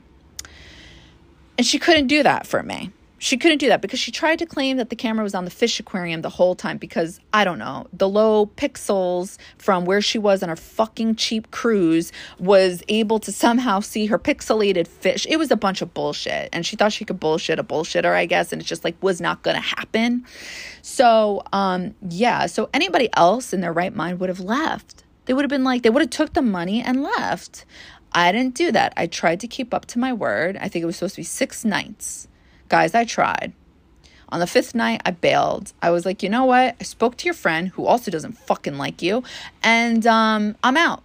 And she couldn't do that for me. She couldn't do that because she tried to claim that the camera was on the fish aquarium the whole time because I don't know, the low pixels from where she was on her fucking cheap cruise was able to somehow see her pixelated fish. It was a bunch of bullshit. And she thought she could bullshit a bullshitter, I guess, and it just like was not gonna happen. So um yeah, so anybody else in their right mind would have left. They would have been like, they would have took the money and left. I didn't do that. I tried to keep up to my word. I think it was supposed to be six nights. Guys, I tried. On the fifth night, I bailed. I was like, you know what? I spoke to your friend who also doesn't fucking like you, and um, I'm out.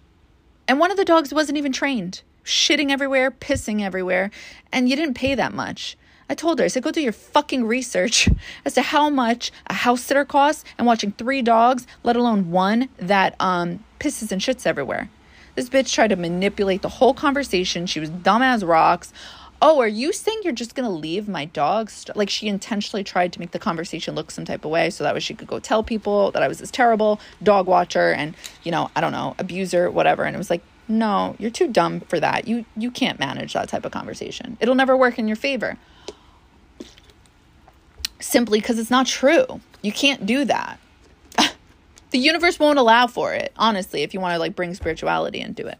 And one of the dogs wasn't even trained, shitting everywhere, pissing everywhere, and you didn't pay that much. I told her, I said, go do your fucking research as to how much a house sitter costs and watching three dogs, let alone one that um, pisses and shits everywhere. This bitch tried to manipulate the whole conversation. She was dumb as rocks oh, are you saying you're just going to leave my dog? St-? Like she intentionally tried to make the conversation look some type of way so that way she could go tell people that I was this terrible dog watcher and, you know, I don't know, abuser, whatever. And it was like, no, you're too dumb for that. You you can't manage that type of conversation. It'll never work in your favor. Simply because it's not true. You can't do that. The universe won't allow for it, honestly, if you want to like bring spirituality into it.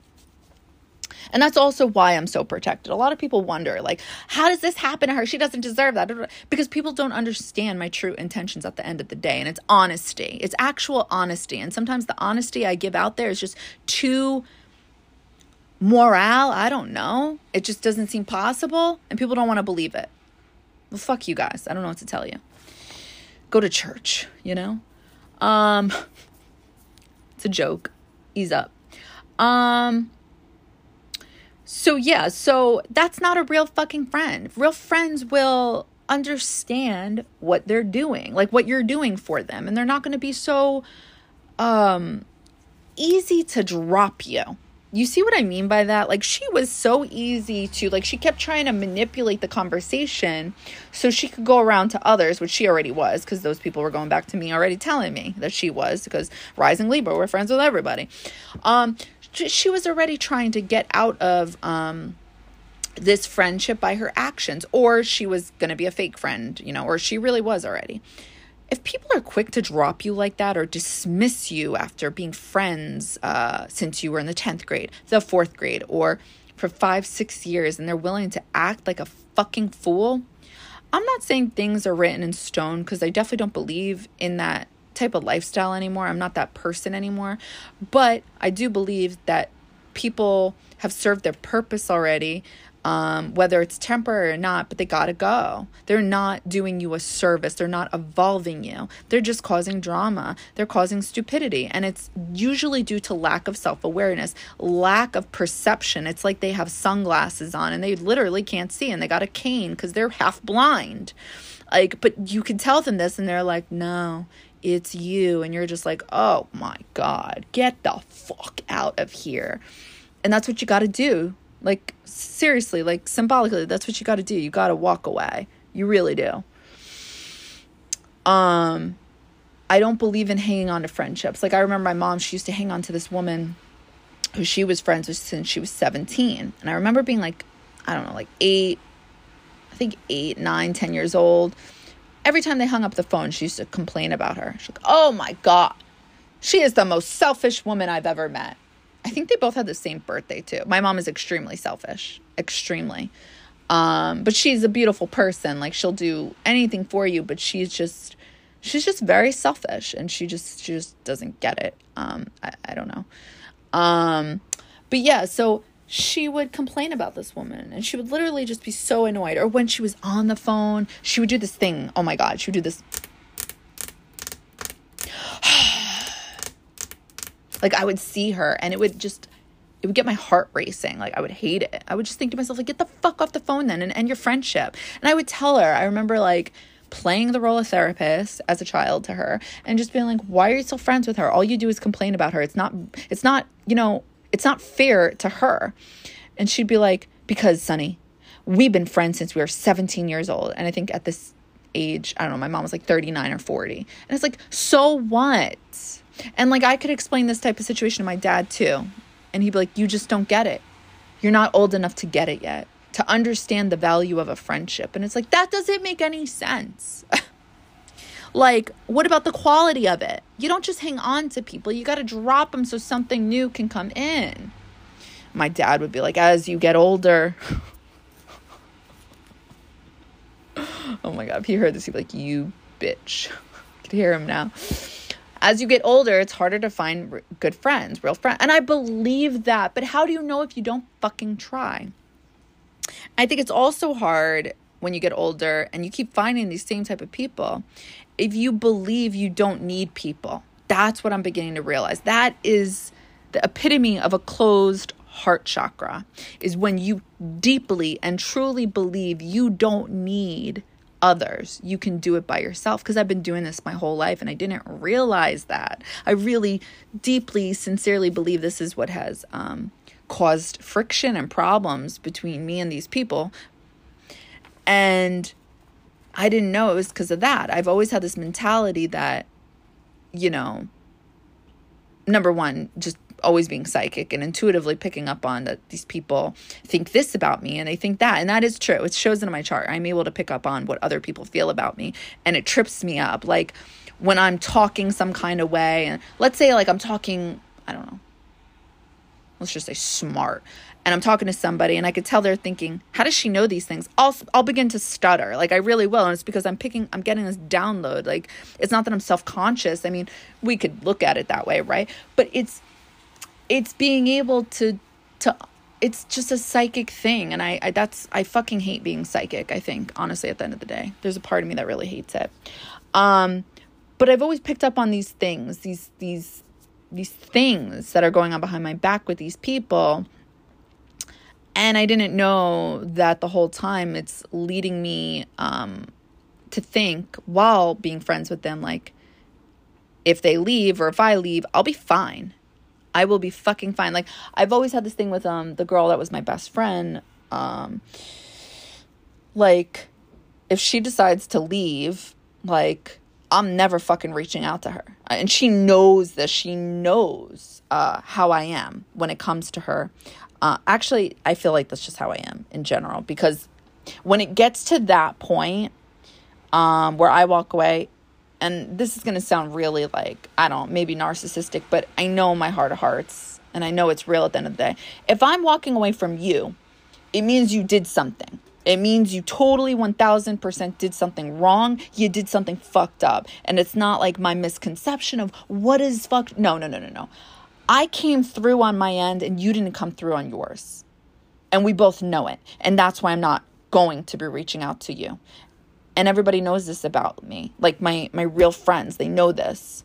And that's also why I'm so protected. A lot of people wonder, like, how does this happen to her? She doesn't deserve that. Because people don't understand my true intentions at the end of the day. And it's honesty, it's actual honesty. And sometimes the honesty I give out there is just too morale. I don't know. It just doesn't seem possible. And people don't want to believe it. Well, fuck you guys. I don't know what to tell you. Go to church, you know? Um, it's a joke. Ease up. Um, so, yeah, so that's not a real fucking friend. Real friends will understand what they're doing, like what you're doing for them, and they're not going to be so um easy to drop you. You see what I mean by that? Like she was so easy to like she kept trying to manipulate the conversation so she could go around to others, which she already was because those people were going back to me already telling me that she was because rising Libra, we're friends with everybody. Um she was already trying to get out of um, this friendship by her actions, or she was going to be a fake friend, you know, or she really was already. If people are quick to drop you like that or dismiss you after being friends uh, since you were in the 10th grade, the fourth grade, or for five, six years, and they're willing to act like a fucking fool, I'm not saying things are written in stone because I definitely don't believe in that type of lifestyle anymore. I'm not that person anymore. But I do believe that people have served their purpose already, um, whether it's temporary or not, but they gotta go. They're not doing you a service. They're not evolving you. They're just causing drama. They're causing stupidity. And it's usually due to lack of self awareness, lack of perception. It's like they have sunglasses on and they literally can't see and they got a cane because they're half blind. Like, but you can tell them this and they're like, no, it's you and you're just like, "Oh my god, get the fuck out of here." And that's what you got to do. Like seriously, like symbolically, that's what you got to do. You got to walk away. You really do. Um I don't believe in hanging on to friendships. Like I remember my mom, she used to hang on to this woman who she was friends with since she was 17. And I remember being like, I don't know, like eight, I think eight, nine, ten years old. Every time they hung up the phone, she used to complain about her. She's like, oh my God, she is the most selfish woman I've ever met. I think they both had the same birthday too. My mom is extremely selfish, extremely. Um, but she's a beautiful person. Like she'll do anything for you, but she's just she's just very selfish and she just she just doesn't get it. Um, I, I don't know. Um, but yeah, so she would complain about this woman and she would literally just be so annoyed. Or when she was on the phone, she would do this thing. Oh my God, she would do this. Like I would see her and it would just it would get my heart racing. Like I would hate it. I would just think to myself, like, get the fuck off the phone then and end your friendship. And I would tell her, I remember like playing the role of therapist as a child to her and just being like, why are you still friends with her? All you do is complain about her. It's not it's not, you know, it's not fair to her. And she'd be like, because Sunny, we've been friends since we were 17 years old. And I think at this age, I don't know, my mom was like 39 or 40. And it's like, so what? And like I could explain this type of situation to my dad too. And he'd be like, You just don't get it. You're not old enough to get it yet, to understand the value of a friendship. And it's like, that doesn't make any sense. like, what about the quality of it? You don't just hang on to people, you got to drop them so something new can come in. My dad would be like, As you get older, oh my God, if he heard this, he'd be like, You bitch. I could hear him now as you get older, it's harder to find r- good friends, real friends. And I believe that. But how do you know if you don't fucking try? I think it's also hard when you get older and you keep finding these same type of people. If you believe you don't need people, that's what I'm beginning to realize. That is the epitome of a closed heart chakra, is when you deeply and truly believe you don't need others. You can do it by yourself because I've been doing this my whole life and I didn't realize that. I really deeply, sincerely believe this is what has um, caused friction and problems between me and these people. And I didn't know it was because of that. I've always had this mentality that, you know, number one, just always being psychic and intuitively picking up on that these people think this about me and they think that. And that is true. It shows in my chart. I'm able to pick up on what other people feel about me and it trips me up. Like when I'm talking some kind of way, and let's say like I'm talking, I don't know, let's just say smart and I'm talking to somebody and I could tell they're thinking, how does she know these things? I'll I'll begin to stutter. Like I really will. And it's because I'm picking I'm getting this download. Like it's not that I'm self-conscious. I mean, we could look at it that way, right? But it's it's being able to to it's just a psychic thing and I, I that's i fucking hate being psychic i think honestly at the end of the day. There's a part of me that really hates it. Um but i've always picked up on these things these these these things that are going on behind my back with these people and i didn't know that the whole time it's leading me um to think while being friends with them like if they leave or if i leave i'll be fine I will be fucking fine. Like I've always had this thing with um the girl that was my best friend. Um like if she decides to leave, like I'm never fucking reaching out to her. And she knows this. She knows uh, how I am when it comes to her. Uh, actually, I feel like that's just how I am in general because when it gets to that point um, where I walk away, and this is going to sound really like, I don't maybe narcissistic, but I know my heart of hearts and I know it's real at the end of the day. If I'm walking away from you, it means you did something. It means you totally 1000% did something wrong. You did something fucked up. And it's not like my misconception of what is fucked. No, no, no, no, no. I came through on my end and you didn't come through on yours. And we both know it. And that's why I'm not going to be reaching out to you and everybody knows this about me. Like my my real friends they know this.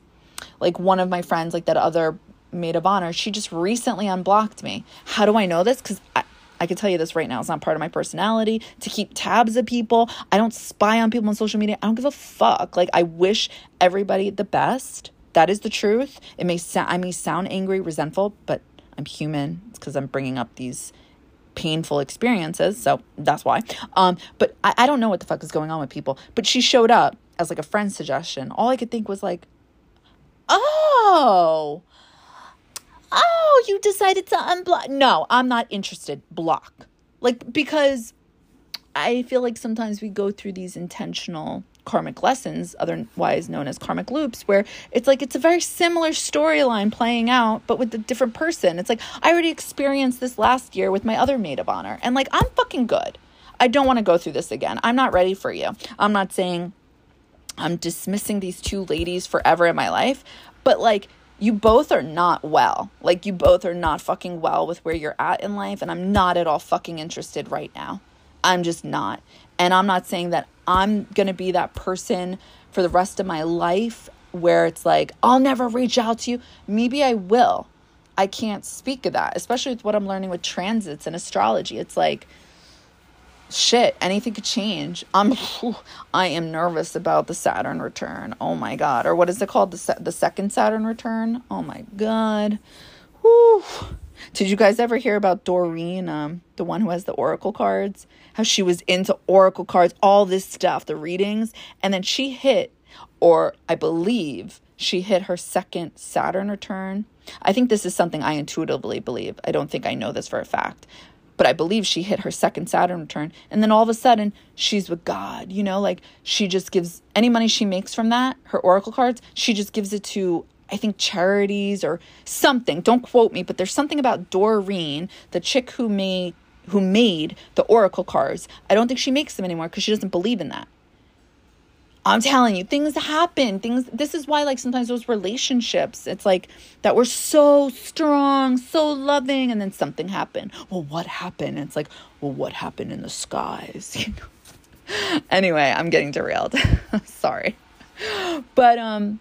Like one of my friends like that other maid of honor she just recently unblocked me. How do i know this? Because I, I can tell you this right now it's not part of my personality to keep tabs of people. I don't spy on people on social media. I don't give a fuck. Like i wish everybody the best. That is the truth. It may sound i may sound angry resentful but i'm human. It's because i'm bringing up these painful experiences. So that's why. Um, but I, I don't know what the fuck is going on with people. But she showed up as like a friend suggestion. All I could think was like, oh, oh, you decided to unblock. No, I'm not interested. Block. Like, because I feel like sometimes we go through these intentional karmic lessons, otherwise known as karmic loops, where it's like it's a very similar storyline playing out, but with a different person. It's like I already experienced this last year with my other maid of honor, and like I'm fucking good. I don't want to go through this again. I'm not ready for you. I'm not saying I'm dismissing these two ladies forever in my life, but like you both are not well. Like you both are not fucking well with where you're at in life, and I'm not at all fucking interested right now. I'm just not. And I'm not saying that I'm going to be that person for the rest of my life where it's like, I'll never reach out to you. Maybe I will. I can't speak of that, especially with what I'm learning with transits and astrology. It's like, shit, anything could change. I'm, I am nervous about the Saturn return. Oh my God. Or what is it called? The, the second Saturn return? Oh my God. Whew. Did you guys ever hear about Doreen, um, the one who has the oracle cards? How she was into oracle cards, all this stuff, the readings, and then she hit, or I believe she hit her second Saturn return. I think this is something I intuitively believe. I don't think I know this for a fact, but I believe she hit her second Saturn return. And then all of a sudden, she's with God. You know, like she just gives any money she makes from that, her oracle cards, she just gives it to I think charities or something. Don't quote me, but there's something about Doreen, the chick who made who made the oracle cards. I don't think she makes them anymore because she doesn't believe in that. I'm telling you, things happen. Things this is why like sometimes those relationships, it's like that we're so strong, so loving, and then something happened. Well, what happened? And it's like, well, what happened in the skies? You know? anyway, I'm getting derailed. Sorry. But um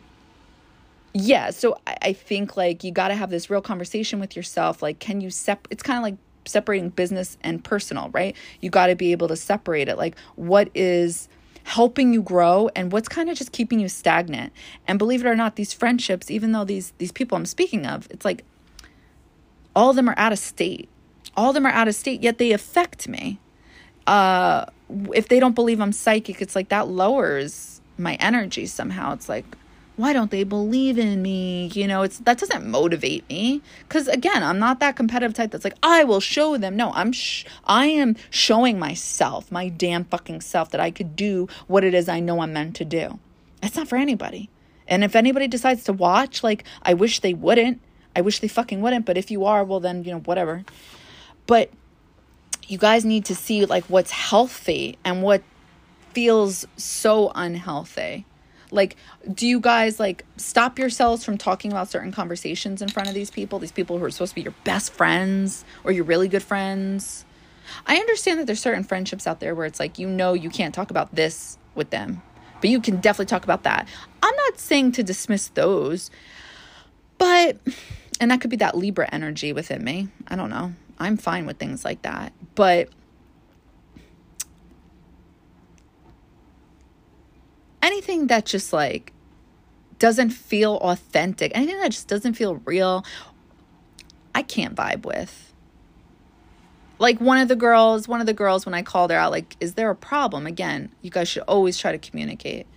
yeah so I, I think like you got to have this real conversation with yourself like can you sep it's kind of like separating business and personal right? You got to be able to separate it. Like what is helping you grow and what's kind of just keeping you stagnant? And believe it or not these friendships even though these these people i'm speaking of it's like all of them are out of state. All of them are out of state yet they affect me. Uh if they don't believe i'm psychic it's like that lowers my energy somehow. It's like why don't they believe in me? You know it's that doesn't motivate me. Because again i'm not that competitive type that's like i will show them. No i'm sh- i am showing myself my damn fucking self that i could do what it is i know i'm meant to do. That's not for anybody. And if anybody decides to watch like i wish they wouldn't. I wish they fucking wouldn't. But if you are well then you know whatever. But you guys need to see like what's healthy and what feels so unhealthy like, do you guys like stop yourselves from talking about certain conversations in front of these people? These people who are supposed to be your best friends or your really good friends? I understand that there's certain friendships out there where it's like, you know, you can't talk about this with them, but you can definitely talk about that. I'm not saying to dismiss those, but, and that could be that Libra energy within me. I don't know. I'm fine with things like that. But anything that just like doesn't feel authentic, anything that just doesn't feel real, I can't vibe with. Like one of the girls, one of the girls, when I called her out, like, is there a problem? Again, you guys should always try to communicate.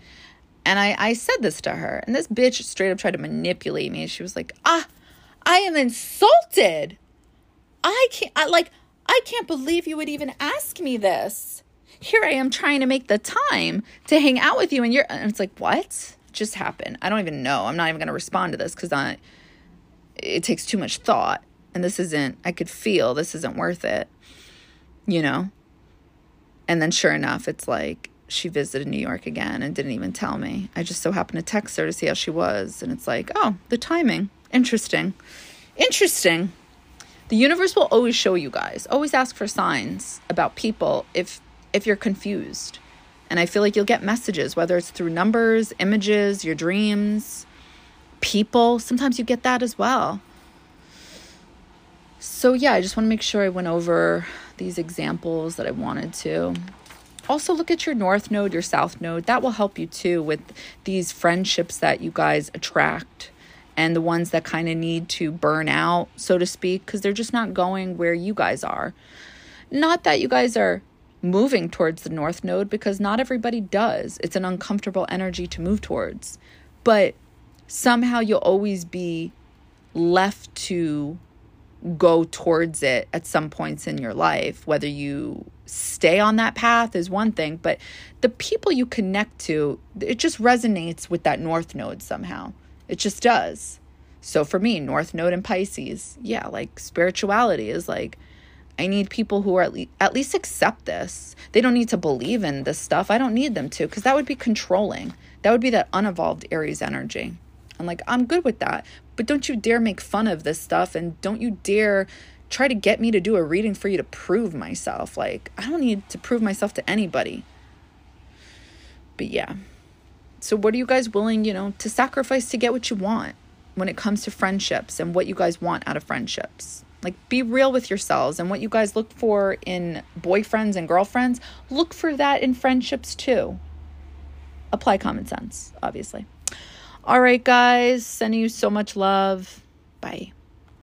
And I, I said this to her, and this bitch straight up tried to manipulate me. She was like, ah, I am insulted. I can't, I, like, I can't believe you would even ask me this here I am trying to make the time to hang out with you and you're and it's like what just happened? I don't even know. I'm not even going to respond to this cuz I it takes too much thought and this isn't I could feel this isn't worth it you know? And then sure enough it's like she visited New York again and didn't even tell me. I just so happened to text her to see how she was and it's like oh the timing. Interesting. Interesting. The universe will always show you guys always ask for signs about people if if you're confused. And I feel like you'll get messages, whether it's through numbers, images, your dreams, people. Sometimes you get that as well. So, yeah, I just want to make sure I went over these examples that I wanted to. Also, look at your north node, your south node. That will help you too with these friendships that you guys attract and the ones that kind of need to burn out, so to speak, because they're just not going where you guys are. Not that you guys are moving towards the north node because not everybody does. It's an uncomfortable energy to move towards. But somehow you'll always be left to go towards it at some points in your life. Whether you stay on that path is one thing, but the people you connect to, it just resonates with that North Node somehow. It just does. So for me, North Node and Pisces, yeah, like spirituality is like, I need people who are at, le- at least accept this. They don't need to believe in this stuff. I don't need them to because that would be controlling. That would be that unevolved Aries energy. I'm like, I'm good with that. But don't you dare make fun of this stuff and don't you dare try to get me to do a reading for you to prove myself. Like, I don't need to prove myself to anybody. But yeah. So, what are you guys willing, you know, to sacrifice to get what you want when it comes to friendships and what you guys want out of friendships? Like, be real with yourselves and what you guys look for in boyfriends and girlfriends. Look for that in friendships too. Apply common sense, obviously. All right, guys, sending you so much love. Bye.